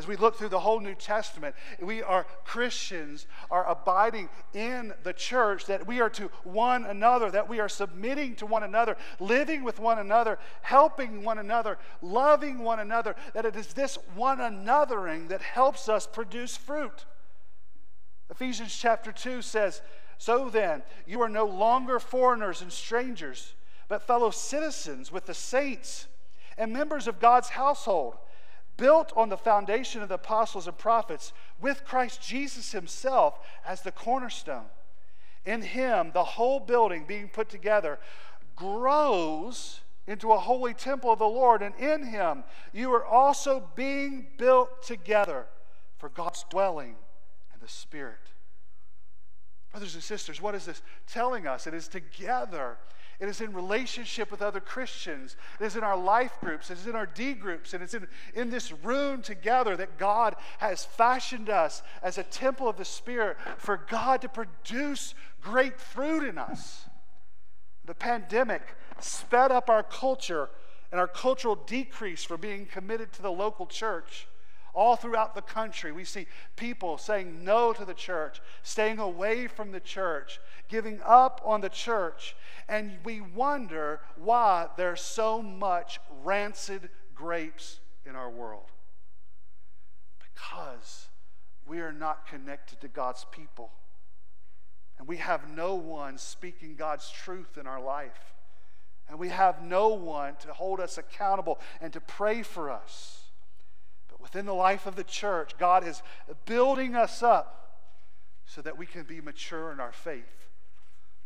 as we look through the whole New Testament, we are Christians, are abiding in the church, that we are to one another, that we are submitting to one another, living with one another, helping one another, loving one another, that it is this one anothering that helps us produce fruit. Ephesians chapter 2 says, So then, you are no longer foreigners and strangers, but fellow citizens with the saints and members of God's household built on the foundation of the apostles and prophets, with Christ Jesus himself as the cornerstone. In him, the whole building being put together grows into a holy temple of the Lord, and in him you are also being built together for God's dwelling and the Spirit. Brothers and sisters, what is this telling us? It is together it is in relationship with other Christians. It is in our life groups. It is in our D groups. And it's in, in this room together that God has fashioned us as a temple of the Spirit for God to produce great fruit in us. The pandemic sped up our culture and our cultural decrease for being committed to the local church. All throughout the country, we see people saying no to the church, staying away from the church, giving up on the church. And we wonder why there's so much rancid grapes in our world. because we are not connected to God's people. And we have no one speaking God's truth in our life. And we have no one to hold us accountable and to pray for us. But within the life of the church, God is building us up so that we can be mature in our faith.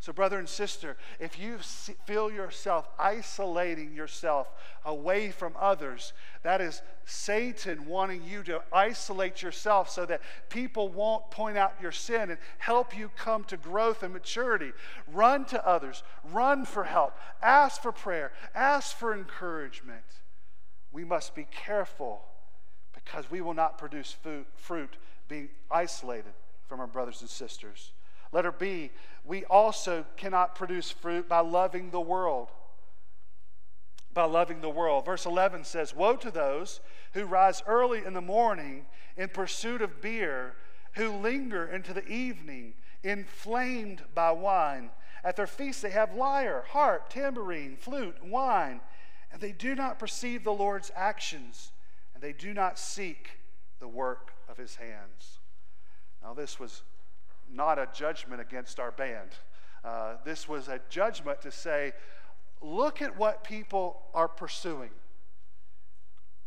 So, brother and sister, if you feel yourself isolating yourself away from others, that is Satan wanting you to isolate yourself so that people won't point out your sin and help you come to growth and maturity. Run to others, run for help, ask for prayer, ask for encouragement. We must be careful because we will not produce fruit being isolated from our brothers and sisters. Letter B, we also cannot produce fruit by loving the world. By loving the world. Verse 11 says, Woe to those who rise early in the morning in pursuit of beer, who linger into the evening, inflamed by wine. At their feasts they have lyre, harp, tambourine, flute, wine, and they do not perceive the Lord's actions, and they do not seek the work of his hands. Now, this was not a judgment against our band. Uh, this was a judgment to say, look at what people are pursuing.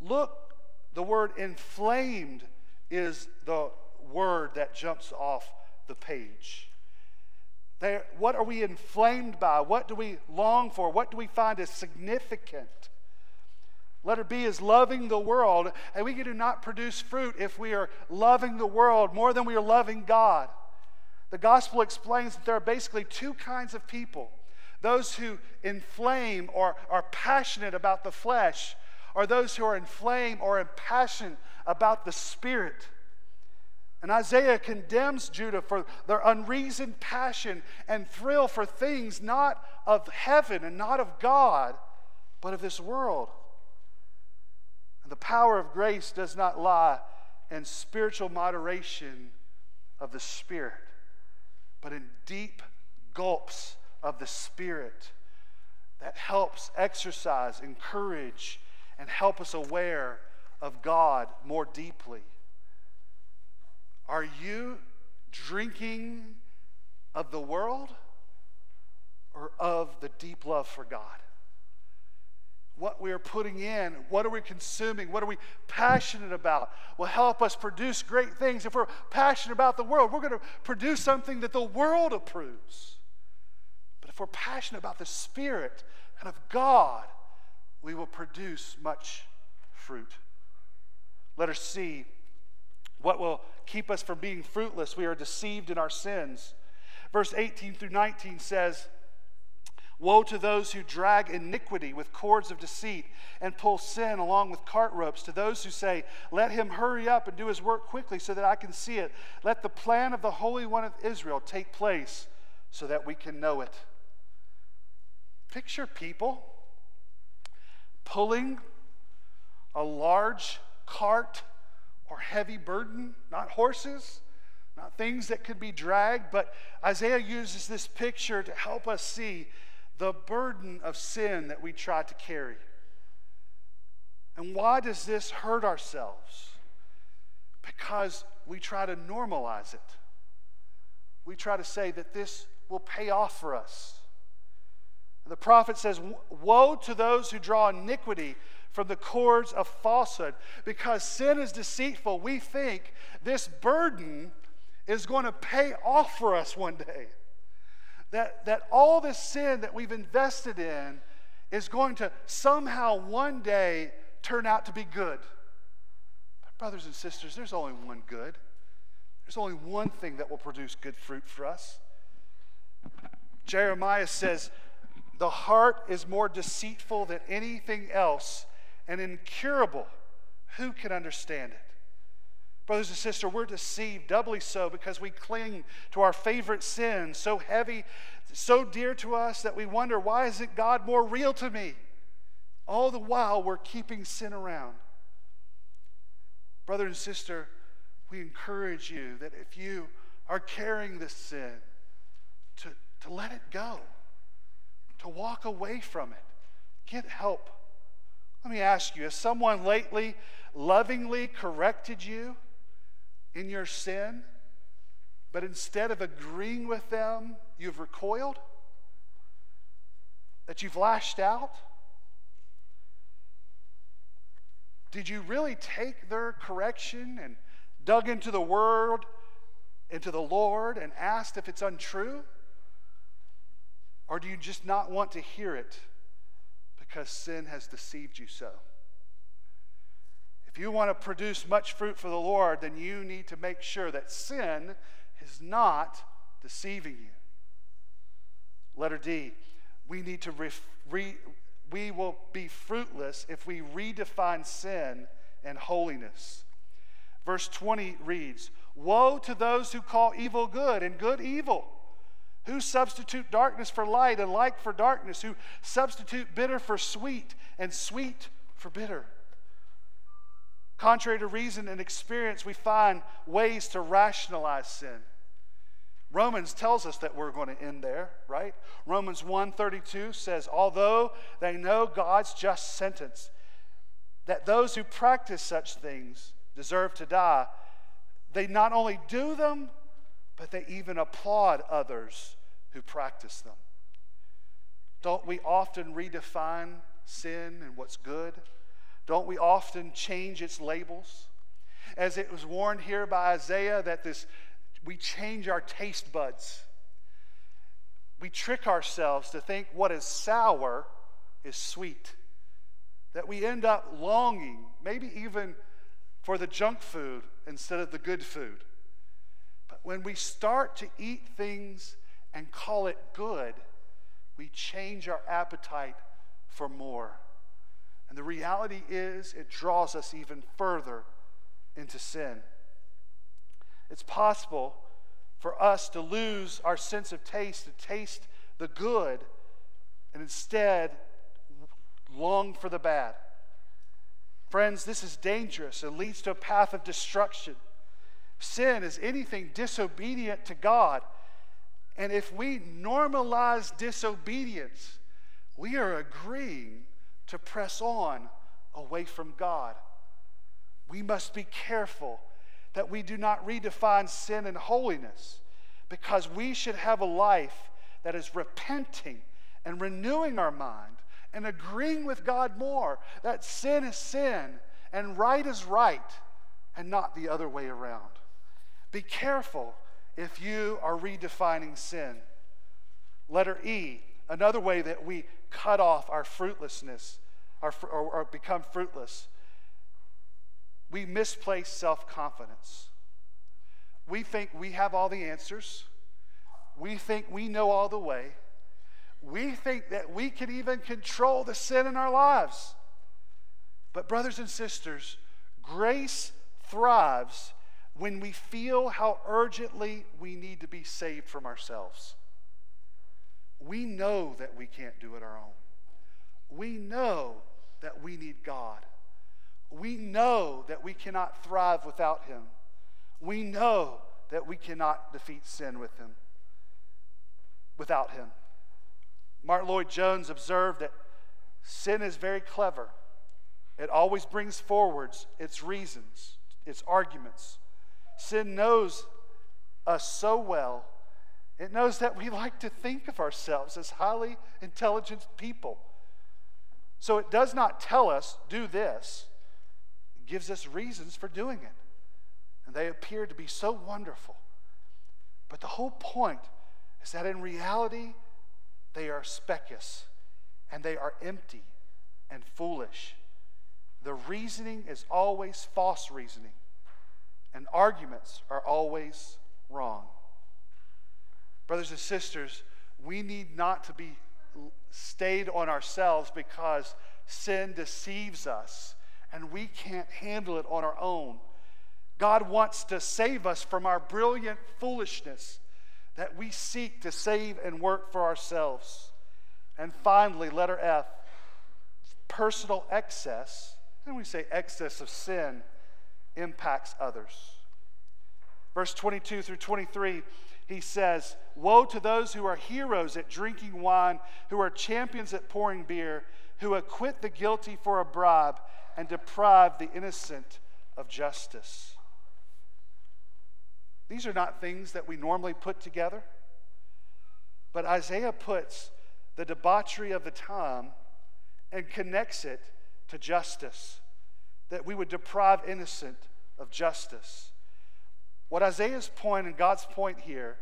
Look, the word inflamed is the word that jumps off the page. What are we inflamed by? What do we long for? What do we find as significant? Letter B is loving the world, and we do not produce fruit if we are loving the world more than we are loving God. The gospel explains that there are basically two kinds of people those who inflame or are passionate about the flesh, or those who are inflamed or impassioned about the spirit. And Isaiah condemns Judah for their unreasoned passion and thrill for things not of heaven and not of God, but of this world. And the power of grace does not lie in spiritual moderation of the Spirit but in deep gulps of the Spirit that helps exercise, encourage, and help us aware of God more deeply. Are you drinking of the world or of the deep love for God? What we are putting in, what are we consuming, what are we passionate about will help us produce great things. If we're passionate about the world, we're going to produce something that the world approves. But if we're passionate about the Spirit and of God, we will produce much fruit. Let us see what will keep us from being fruitless. We are deceived in our sins. Verse 18 through 19 says, Woe to those who drag iniquity with cords of deceit and pull sin along with cart ropes. To those who say, Let him hurry up and do his work quickly so that I can see it. Let the plan of the Holy One of Israel take place so that we can know it. Picture people pulling a large cart or heavy burden, not horses, not things that could be dragged, but Isaiah uses this picture to help us see the burden of sin that we try to carry. And why does this hurt ourselves? Because we try to normalize it. We try to say that this will pay off for us. The prophet says, Woe to those who draw iniquity from the cords of falsehood. Because sin is deceitful, we think this burden is going to pay off for us one day that, that all the sin that we've invested in is going to somehow one day turn out to be good. But, brothers and sisters, there's only one good. There's only one thing that will produce good fruit for us. Jeremiah says, The heart is more deceitful than anything else and incurable. Who can understand it? Brothers and sisters, we're deceived doubly so because we cling to our favorite sin so heavy, so dear to us that we wonder, why isn't God more real to me? All the while, we're keeping sin around. Brother and sister, we encourage you that if you are carrying this sin, to, to let it go, to walk away from it, get help. Let me ask you, has someone lately lovingly corrected you? In your sin, but instead of agreeing with them, you've recoiled? That you've lashed out? Did you really take their correction and dug into the word, into the Lord, and asked if it's untrue? Or do you just not want to hear it because sin has deceived you so? If you want to produce much fruit for the Lord, then you need to make sure that sin is not deceiving you. Letter D, we need to re, re, we will be fruitless if we redefine sin and holiness. Verse 20 reads Woe to those who call evil good and good evil, who substitute darkness for light and light for darkness, who substitute bitter for sweet and sweet for bitter. Contrary to reason and experience, we find ways to rationalize sin. Romans tells us that we're going to end there, right? Romans 1:32 says, "Although they know God's just sentence, that those who practice such things deserve to die, they not only do them, but they even applaud others who practice them." Don't we often redefine sin and what's good? Don't we often change its labels? As it was warned here by Isaiah that this we change our taste buds. We trick ourselves to think what is sour is sweet. That we end up longing, maybe even for the junk food instead of the good food. But when we start to eat things and call it good, we change our appetite for more. And the reality is, it draws us even further into sin. It's possible for us to lose our sense of taste, to taste the good, and instead long for the bad. Friends, this is dangerous and leads to a path of destruction. Sin is anything disobedient to God. And if we normalize disobedience, we are agreeing to press on away from God. We must be careful that we do not redefine sin and holiness because we should have a life that is repenting and renewing our mind and agreeing with God more that sin is sin and right is right and not the other way around. Be careful if you are redefining sin. Letter E, another way that we cut off our fruitlessness or, or, or become fruitless we misplace self confidence. We think we have all the answers. We think we know all the way. We think that we can even control the sin in our lives. But, brothers and sisters, grace thrives when we feel how urgently we need to be saved from ourselves. We know that we can't do it our own. We know that we need God. We know that we cannot thrive without him. We know that we cannot defeat sin with him without him. Martyn Lloyd-Jones observed that sin is very clever. It always brings forwards its reasons, its arguments. Sin knows us so well. It knows that we like to think of ourselves as highly intelligent people. So it does not tell us, do this It gives us reasons for doing it. And they appear to be so wonderful. But the whole point is that in reality, they are specious and they are empty and foolish. The reasoning is always false reasoning, and arguments are always wrong. Brothers and sisters, we need not to be stayed on ourselves because sin deceives us and we can't handle it on our own. God wants to save us from our brilliant foolishness that we seek to save and work for ourselves. And finally, letter F personal excess, and we say excess of sin, impacts others. Verse 22 through 23, he says, Woe to those who are heroes at drinking wine, who are champions at pouring beer, who acquit the guilty for a bribe and deprive the innocent of justice. These are not things that we normally put together. But Isaiah puts the debauchery of the time and connects it to justice, that we would deprive innocent of justice. What Isaiah's point and God's point here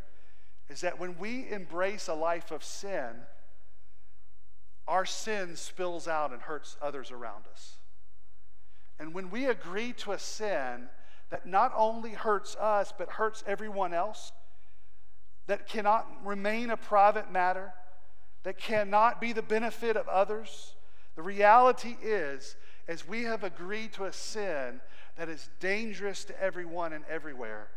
is that when we embrace a life of sin, our sin spills out and hurts others around us. And when we agree to a sin that not only hurts us, but hurts everyone else, that cannot remain a private matter, that cannot be the benefit of others, the reality is, as we have agreed to a sin that is dangerous to everyone and everywhere,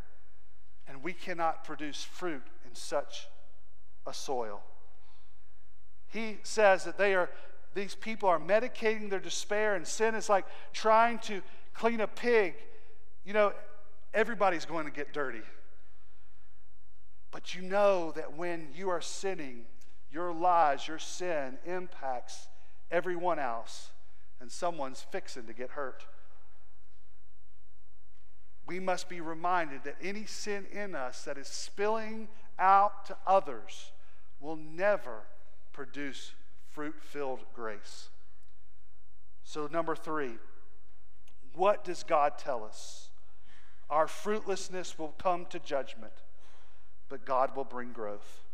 and we cannot produce fruit in such a soil. He says that they are these people are medicating their despair, and sin is like trying to clean a pig. You know, everybody's going to get dirty. But you know that when you are sinning, your lies, your sin impacts everyone else, and someone's fixing to get hurt. We must be reminded that any sin in us that is spilling out to others will never produce fruit filled grace. So, number three, what does God tell us? Our fruitlessness will come to judgment, but God will bring growth.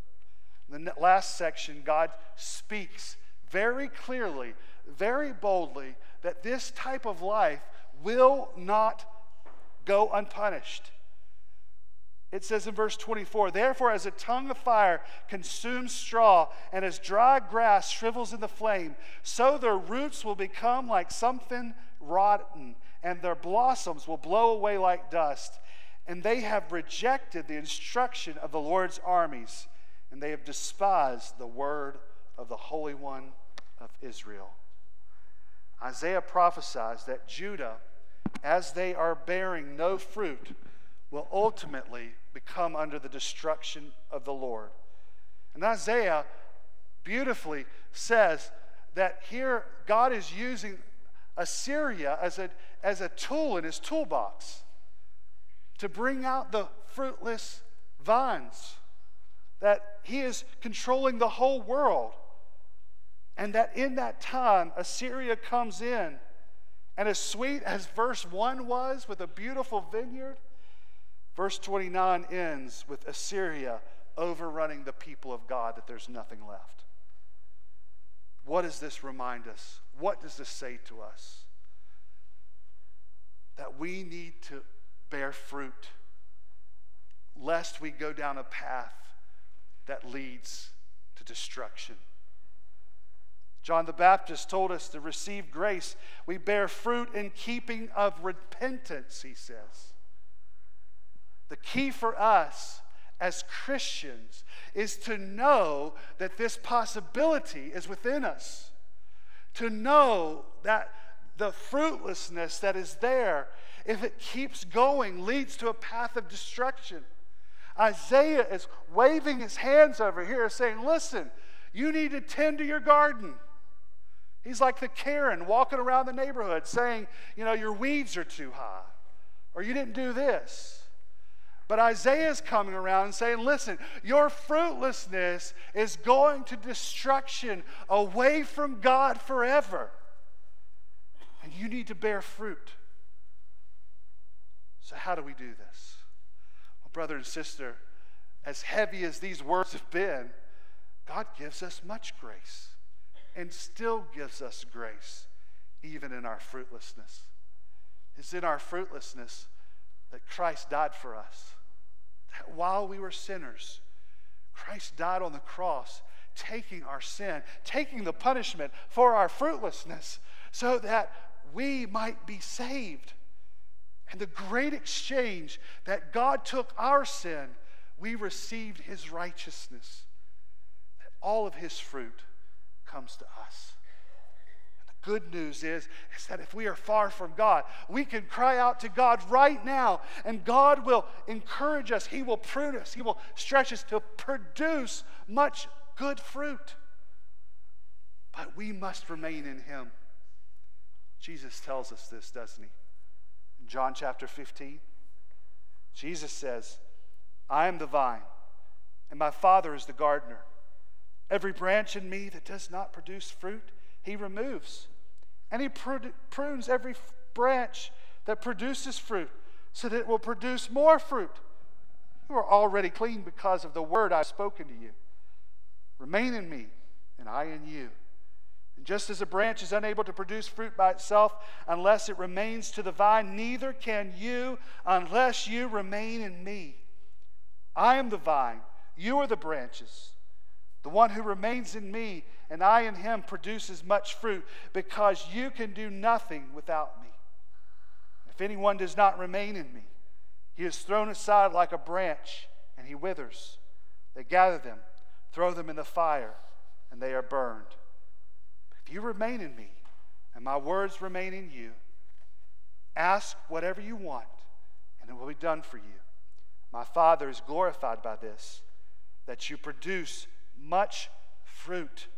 In the last section, God speaks very clearly, very boldly, that this type of life will not go unpunished. It says in verse 24, Therefore, as a tongue of fire consumes straw, and as dry grass shrivels in the flame, so their roots will become like something rotten, and their blossoms will blow away like dust. And they have rejected the instruction of the Lord's armies, and they have despised the word of the Holy One of Israel. Isaiah prophesies that Judah, as they are bearing no fruit, will ultimately become under the destruction of the Lord. And Isaiah beautifully says that here God is using Assyria as a, as a tool in his toolbox to bring out the fruitless vines, that he is controlling the whole world. And that in that time, Assyria comes in, and as sweet as verse 1 was with a beautiful vineyard, Verse 29 ends with Assyria overrunning the people of God, that there's nothing left. What does this remind us? What does this say to us? That we need to bear fruit, lest we go down a path that leads to destruction. John the Baptist told us to receive grace. We bear fruit in keeping of repentance, he says. The key for us as Christians is to know that this possibility is within us, to know that the fruitlessness that is there, if it keeps going, leads to a path of destruction. Isaiah is waving his hands over here, saying, Listen, you need to tend to your garden. He's like the Karen walking around the neighborhood saying, You know, your weeds are too high, or you didn't do this. But Isaiah is coming around and saying, listen, your fruitlessness is going to destruction away from God forever. And you need to bear fruit. So, how do we do this? Well, brother and sister, as heavy as these words have been, God gives us much grace and still gives us grace, even in our fruitlessness. It's in our fruitlessness that Christ died for us. That while we were sinners, Christ died on the cross, taking our sin, taking the punishment for our fruitlessness, so that we might be saved. And the great exchange that God took our sin, we received his righteousness. All of his fruit comes to us And the good news is, is that if we are far from God, we can cry out to God right now, and God will encourage us. He will prune us, He will stretch us to produce much good fruit. But we must remain in Him. Jesus tells us this, doesn't He? In John chapter 15, Jesus says, I am the vine, and my Father is the gardener. Every branch in me that does not produce fruit, he removes. And he prunes every branch that produces fruit so that it will produce more fruit. You are already clean because of the word I've spoken to you. Remain in me, and I in you. And just as a branch is unable to produce fruit by itself unless it remains to the vine, neither can you unless you remain in me. I am the vine, you are the branches. The one who remains in me and I in him produces much fruit because you can do nothing without me. If anyone does not remain in me, he is thrown aside like a branch and he withers. They gather them, throw them in the fire, and they are burned. But if you remain in me and my words remain in you, ask whatever you want and it will be done for you. My Father is glorified by this, that you produce much fruit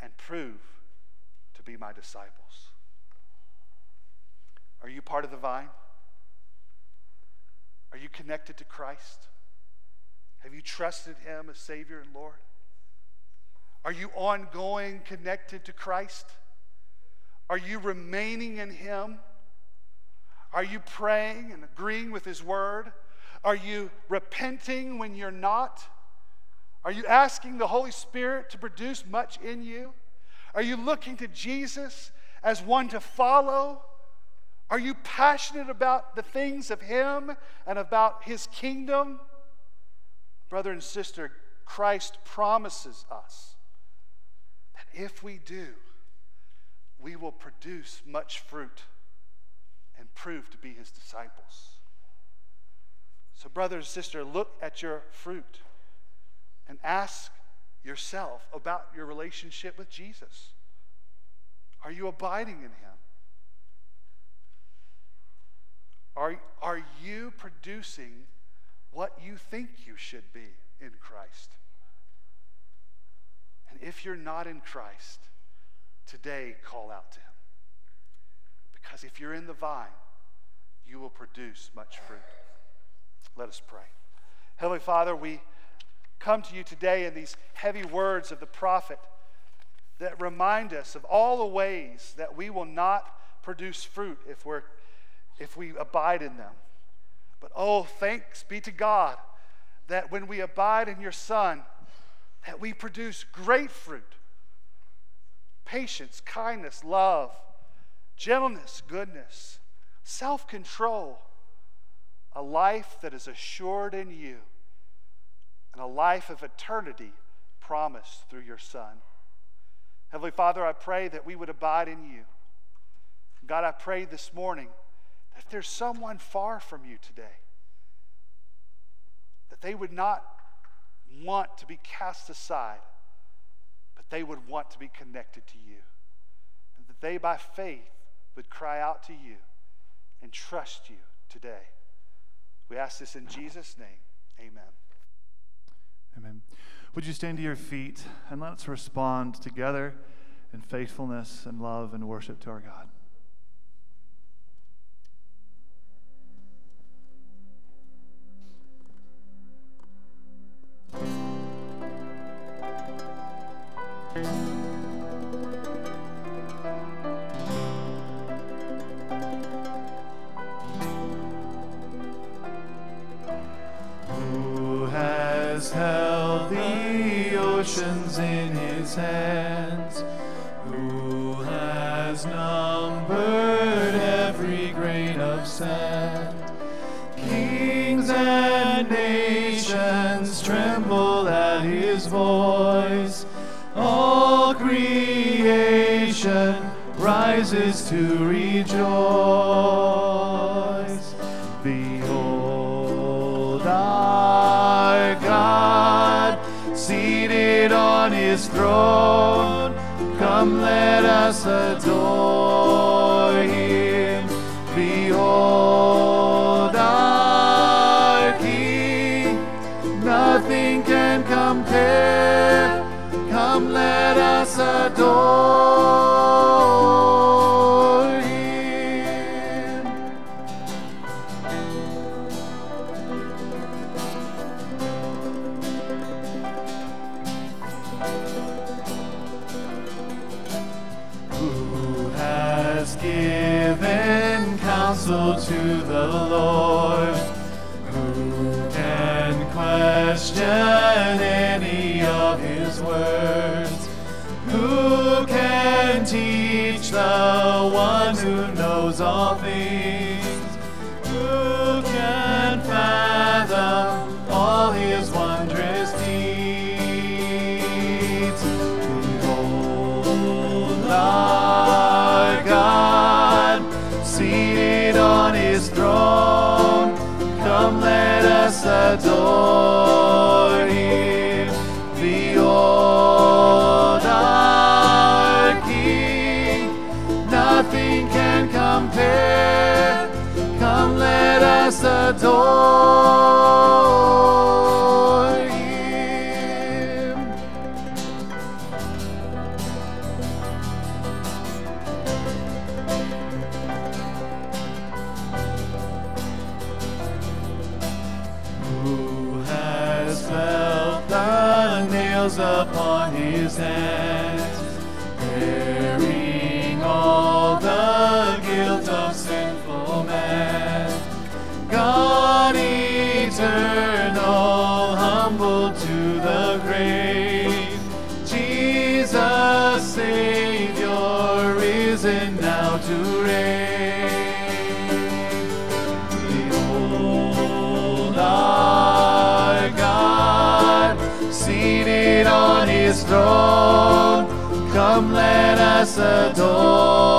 and prove to be my disciples. Are you part of the vine? Are you connected to Christ? Have you trusted Him as Savior and Lord? Are you ongoing connected to Christ? Are you remaining in Him? Are you praying and agreeing with His Word? Are you repenting when you're not? Are you asking the Holy Spirit to produce much in you? Are you looking to Jesus as one to follow? Are you passionate about the things of Him and about His kingdom? Brother and sister, Christ promises us that if we do, we will produce much fruit and prove to be His disciples. So, brother and sister, look at your fruit and ask yourself about your relationship with Jesus. Are you abiding in Him? Are, are you producing what you think you should be in Christ? And if you're not in Christ, today call out to Him. Because if you're in the vine, you will produce much fruit. Let us pray. Heavenly Father, we come to you today in these heavy words of the prophet that remind us of all the ways that we will not produce fruit if, we're, if we abide in them. But oh, thanks be to God that when we abide in your Son, that we produce great fruit patience, kindness, love, gentleness, goodness, self control, a life that is assured in you and a life of eternity promised through your Son. Heavenly Father, I pray that we would abide in you. God, I pray this morning that if there's someone far from you today, that they would not want to be cast aside, but they would want to be connected to you. And that they, by faith, would cry out to you and trust you today. We ask this in Jesus' name. Amen. Amen. Would you stand to your feet and let's respond together in faithfulness and love and worship to our God. Hands, who has numbered every grain of sand. Kings and nations tremble at his voice. All creation rises to rejoice. His throne. Come, let us adore him. Behold our King. Nothing can compare. Come, let us adore one who 走。the door.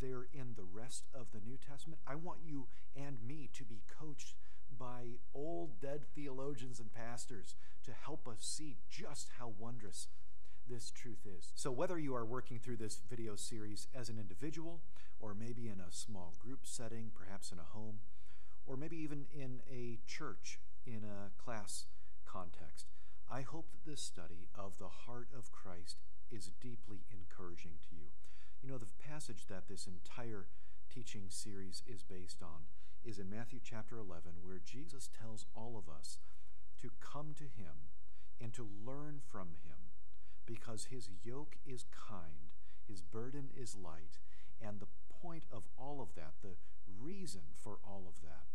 There in the rest of the New Testament. I want you and me to be coached by old dead theologians and pastors to help us see just how wondrous this truth is. So, whether you are working through this video series as an individual, or maybe in a small group setting, perhaps in a home, or maybe even in a church in a class context, I hope that this study of the heart of Christ is deeply encouraging to you. You know, the passage that this entire teaching series is based on is in Matthew chapter 11, where Jesus tells all of us to come to him and to learn from him because his yoke is kind, his burden is light, and the point of all of that, the reason for all of that,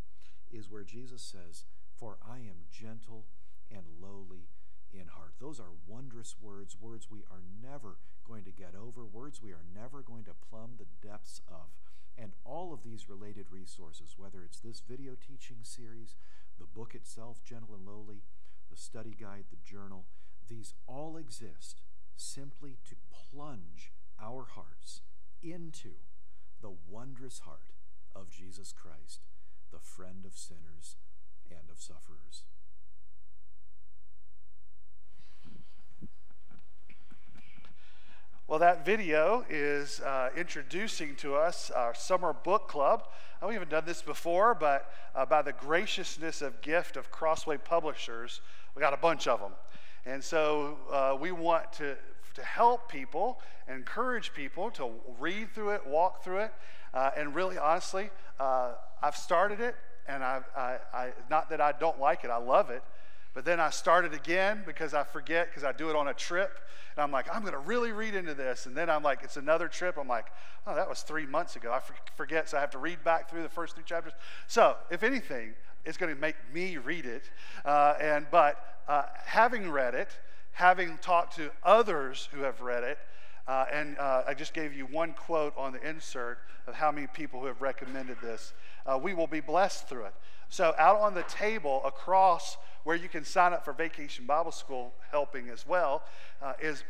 is where Jesus says, For I am gentle and lowly in heart. Those are wondrous words, words we are never going to get over, words we are never going to plumb the depths of. And all of these related resources, whether it's this video teaching series, the book itself, Gentle and Lowly, the study guide, the journal, these all exist simply to plunge our hearts into the wondrous heart of Jesus Christ, the friend of sinners and of sufferers. Well, that video is uh, introducing to us our summer book club. Uh, we haven't done this before, but uh, by the graciousness of gift of Crossway Publishers, we got a bunch of them. And so uh, we want to, to help people, encourage people to read through it, walk through it. Uh, and really, honestly, uh, I've started it, and I, I, I, not that I don't like it, I love it. But then I started again because I forget because I do it on a trip. And I'm like, I'm going to really read into this. And then I'm like, it's another trip. I'm like, oh, that was three months ago. I forget. So I have to read back through the first three chapters. So if anything, it's going to make me read it. Uh, and but uh, having read it, having talked to others who have read it, uh, and uh, I just gave you one quote on the insert of how many people who have recommended this. Uh, we will be blessed through it. So out on the table across where you can sign up for Vacation Bible School helping as well, uh, is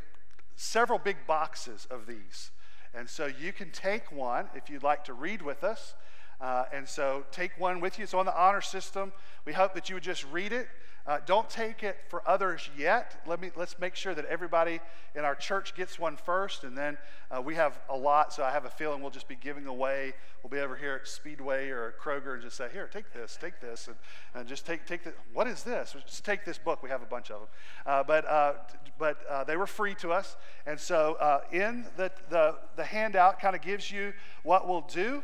several big boxes of these. And so you can take one if you'd like to read with us. Uh, and so take one with you. It's on the honor system. We hope that you would just read it. Uh, don't take it for others yet. Let me let's make sure that everybody in our church gets one first, and then uh, we have a lot. So I have a feeling we'll just be giving away. We'll be over here at Speedway or at Kroger and just say, "Here, take this, take this," and, and just take take the. What is this? Just take this book. We have a bunch of them, uh, but uh, but uh, they were free to us, and so uh, in the the the handout kind of gives you what we'll do.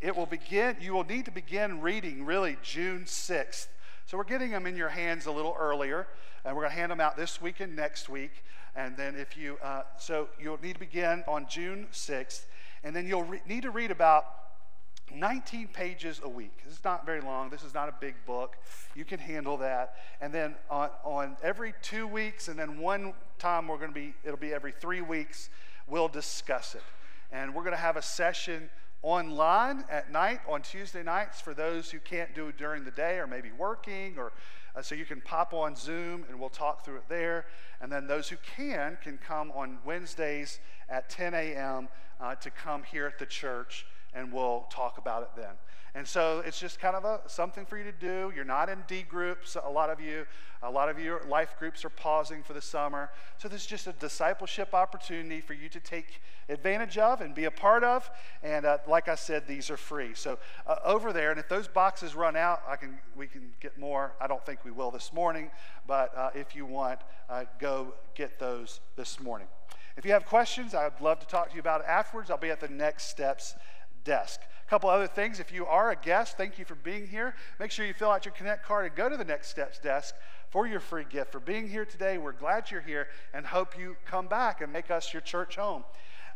it will begin. You will need to begin reading really June sixth. So we're getting them in your hands a little earlier, and we're going to hand them out this week and next week. And then if you, uh, so you'll need to begin on June 6th, and then you'll re- need to read about 19 pages a week. This is not very long. This is not a big book. You can handle that. And then on, on every two weeks, and then one time we're going to be, it'll be every three weeks, we'll discuss it. And we're going to have a session online at night on Tuesday nights for those who can't do it during the day or maybe working or uh, so you can pop on Zoom and we'll talk through it there. And then those who can can come on Wednesdays at 10 a.m. Uh, to come here at the church and we'll talk about it then. And so it's just kind of a, something for you to do. You're not in D groups, a lot of you. A lot of your life groups are pausing for the summer. So this is just a discipleship opportunity for you to take advantage of and be a part of. And uh, like I said, these are free. So uh, over there, and if those boxes run out, I can we can get more. I don't think we will this morning, but uh, if you want, uh, go get those this morning. If you have questions, I'd love to talk to you about it afterwards. I'll be at the next steps desk. A couple other things. If you are a guest, thank you for being here. Make sure you fill out your Connect card and go to the Next Steps desk for your free gift. For being here today, we're glad you're here and hope you come back and make us your church home.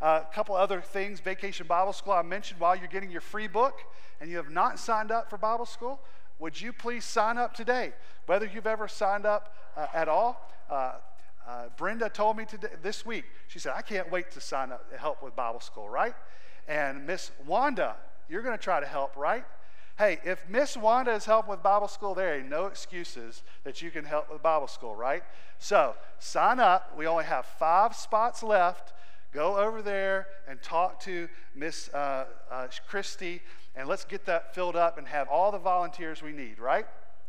Uh, a couple other things Vacation Bible School, I mentioned while you're getting your free book and you have not signed up for Bible school, would you please sign up today? Whether you've ever signed up uh, at all, uh, uh, Brenda told me today, this week, she said, I can't wait to sign up to help with Bible school, right? And Miss Wanda, you're going to try to help, right? Hey, if Miss Wanda is helping with Bible school, there ain't no excuses that you can help with Bible school, right? So sign up. We only have five spots left. Go over there and talk to Miss uh, uh, Christie, and let's get that filled up and have all the volunteers we need, right?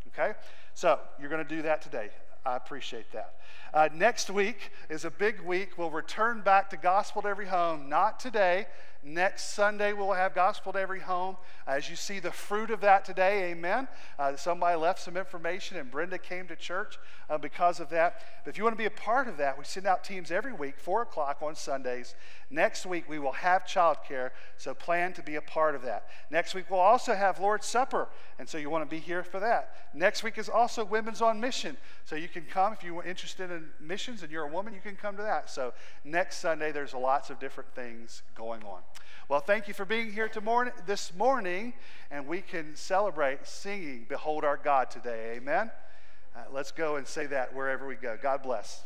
Okay? So you're going to do that today. I appreciate that. Uh, next week is a big week. We'll return back to Gospel to Every Home, not today. Next Sunday, we'll have Gospel to Every Home. As you see the fruit of that today, amen. Uh, somebody left some information, and Brenda came to church uh, because of that. But if you want to be a part of that, we send out teams every week, 4 o'clock on Sundays. Next week, we will have childcare, so plan to be a part of that. Next week, we'll also have Lord's Supper, and so you want to be here for that. Next week is also Women's on Mission, so you can come if you're interested in missions and you're a woman, you can come to that. So next Sunday, there's lots of different things going on. Well, thank you for being here this morning, and we can celebrate singing Behold Our God today. Amen? Uh, let's go and say that wherever we go. God bless.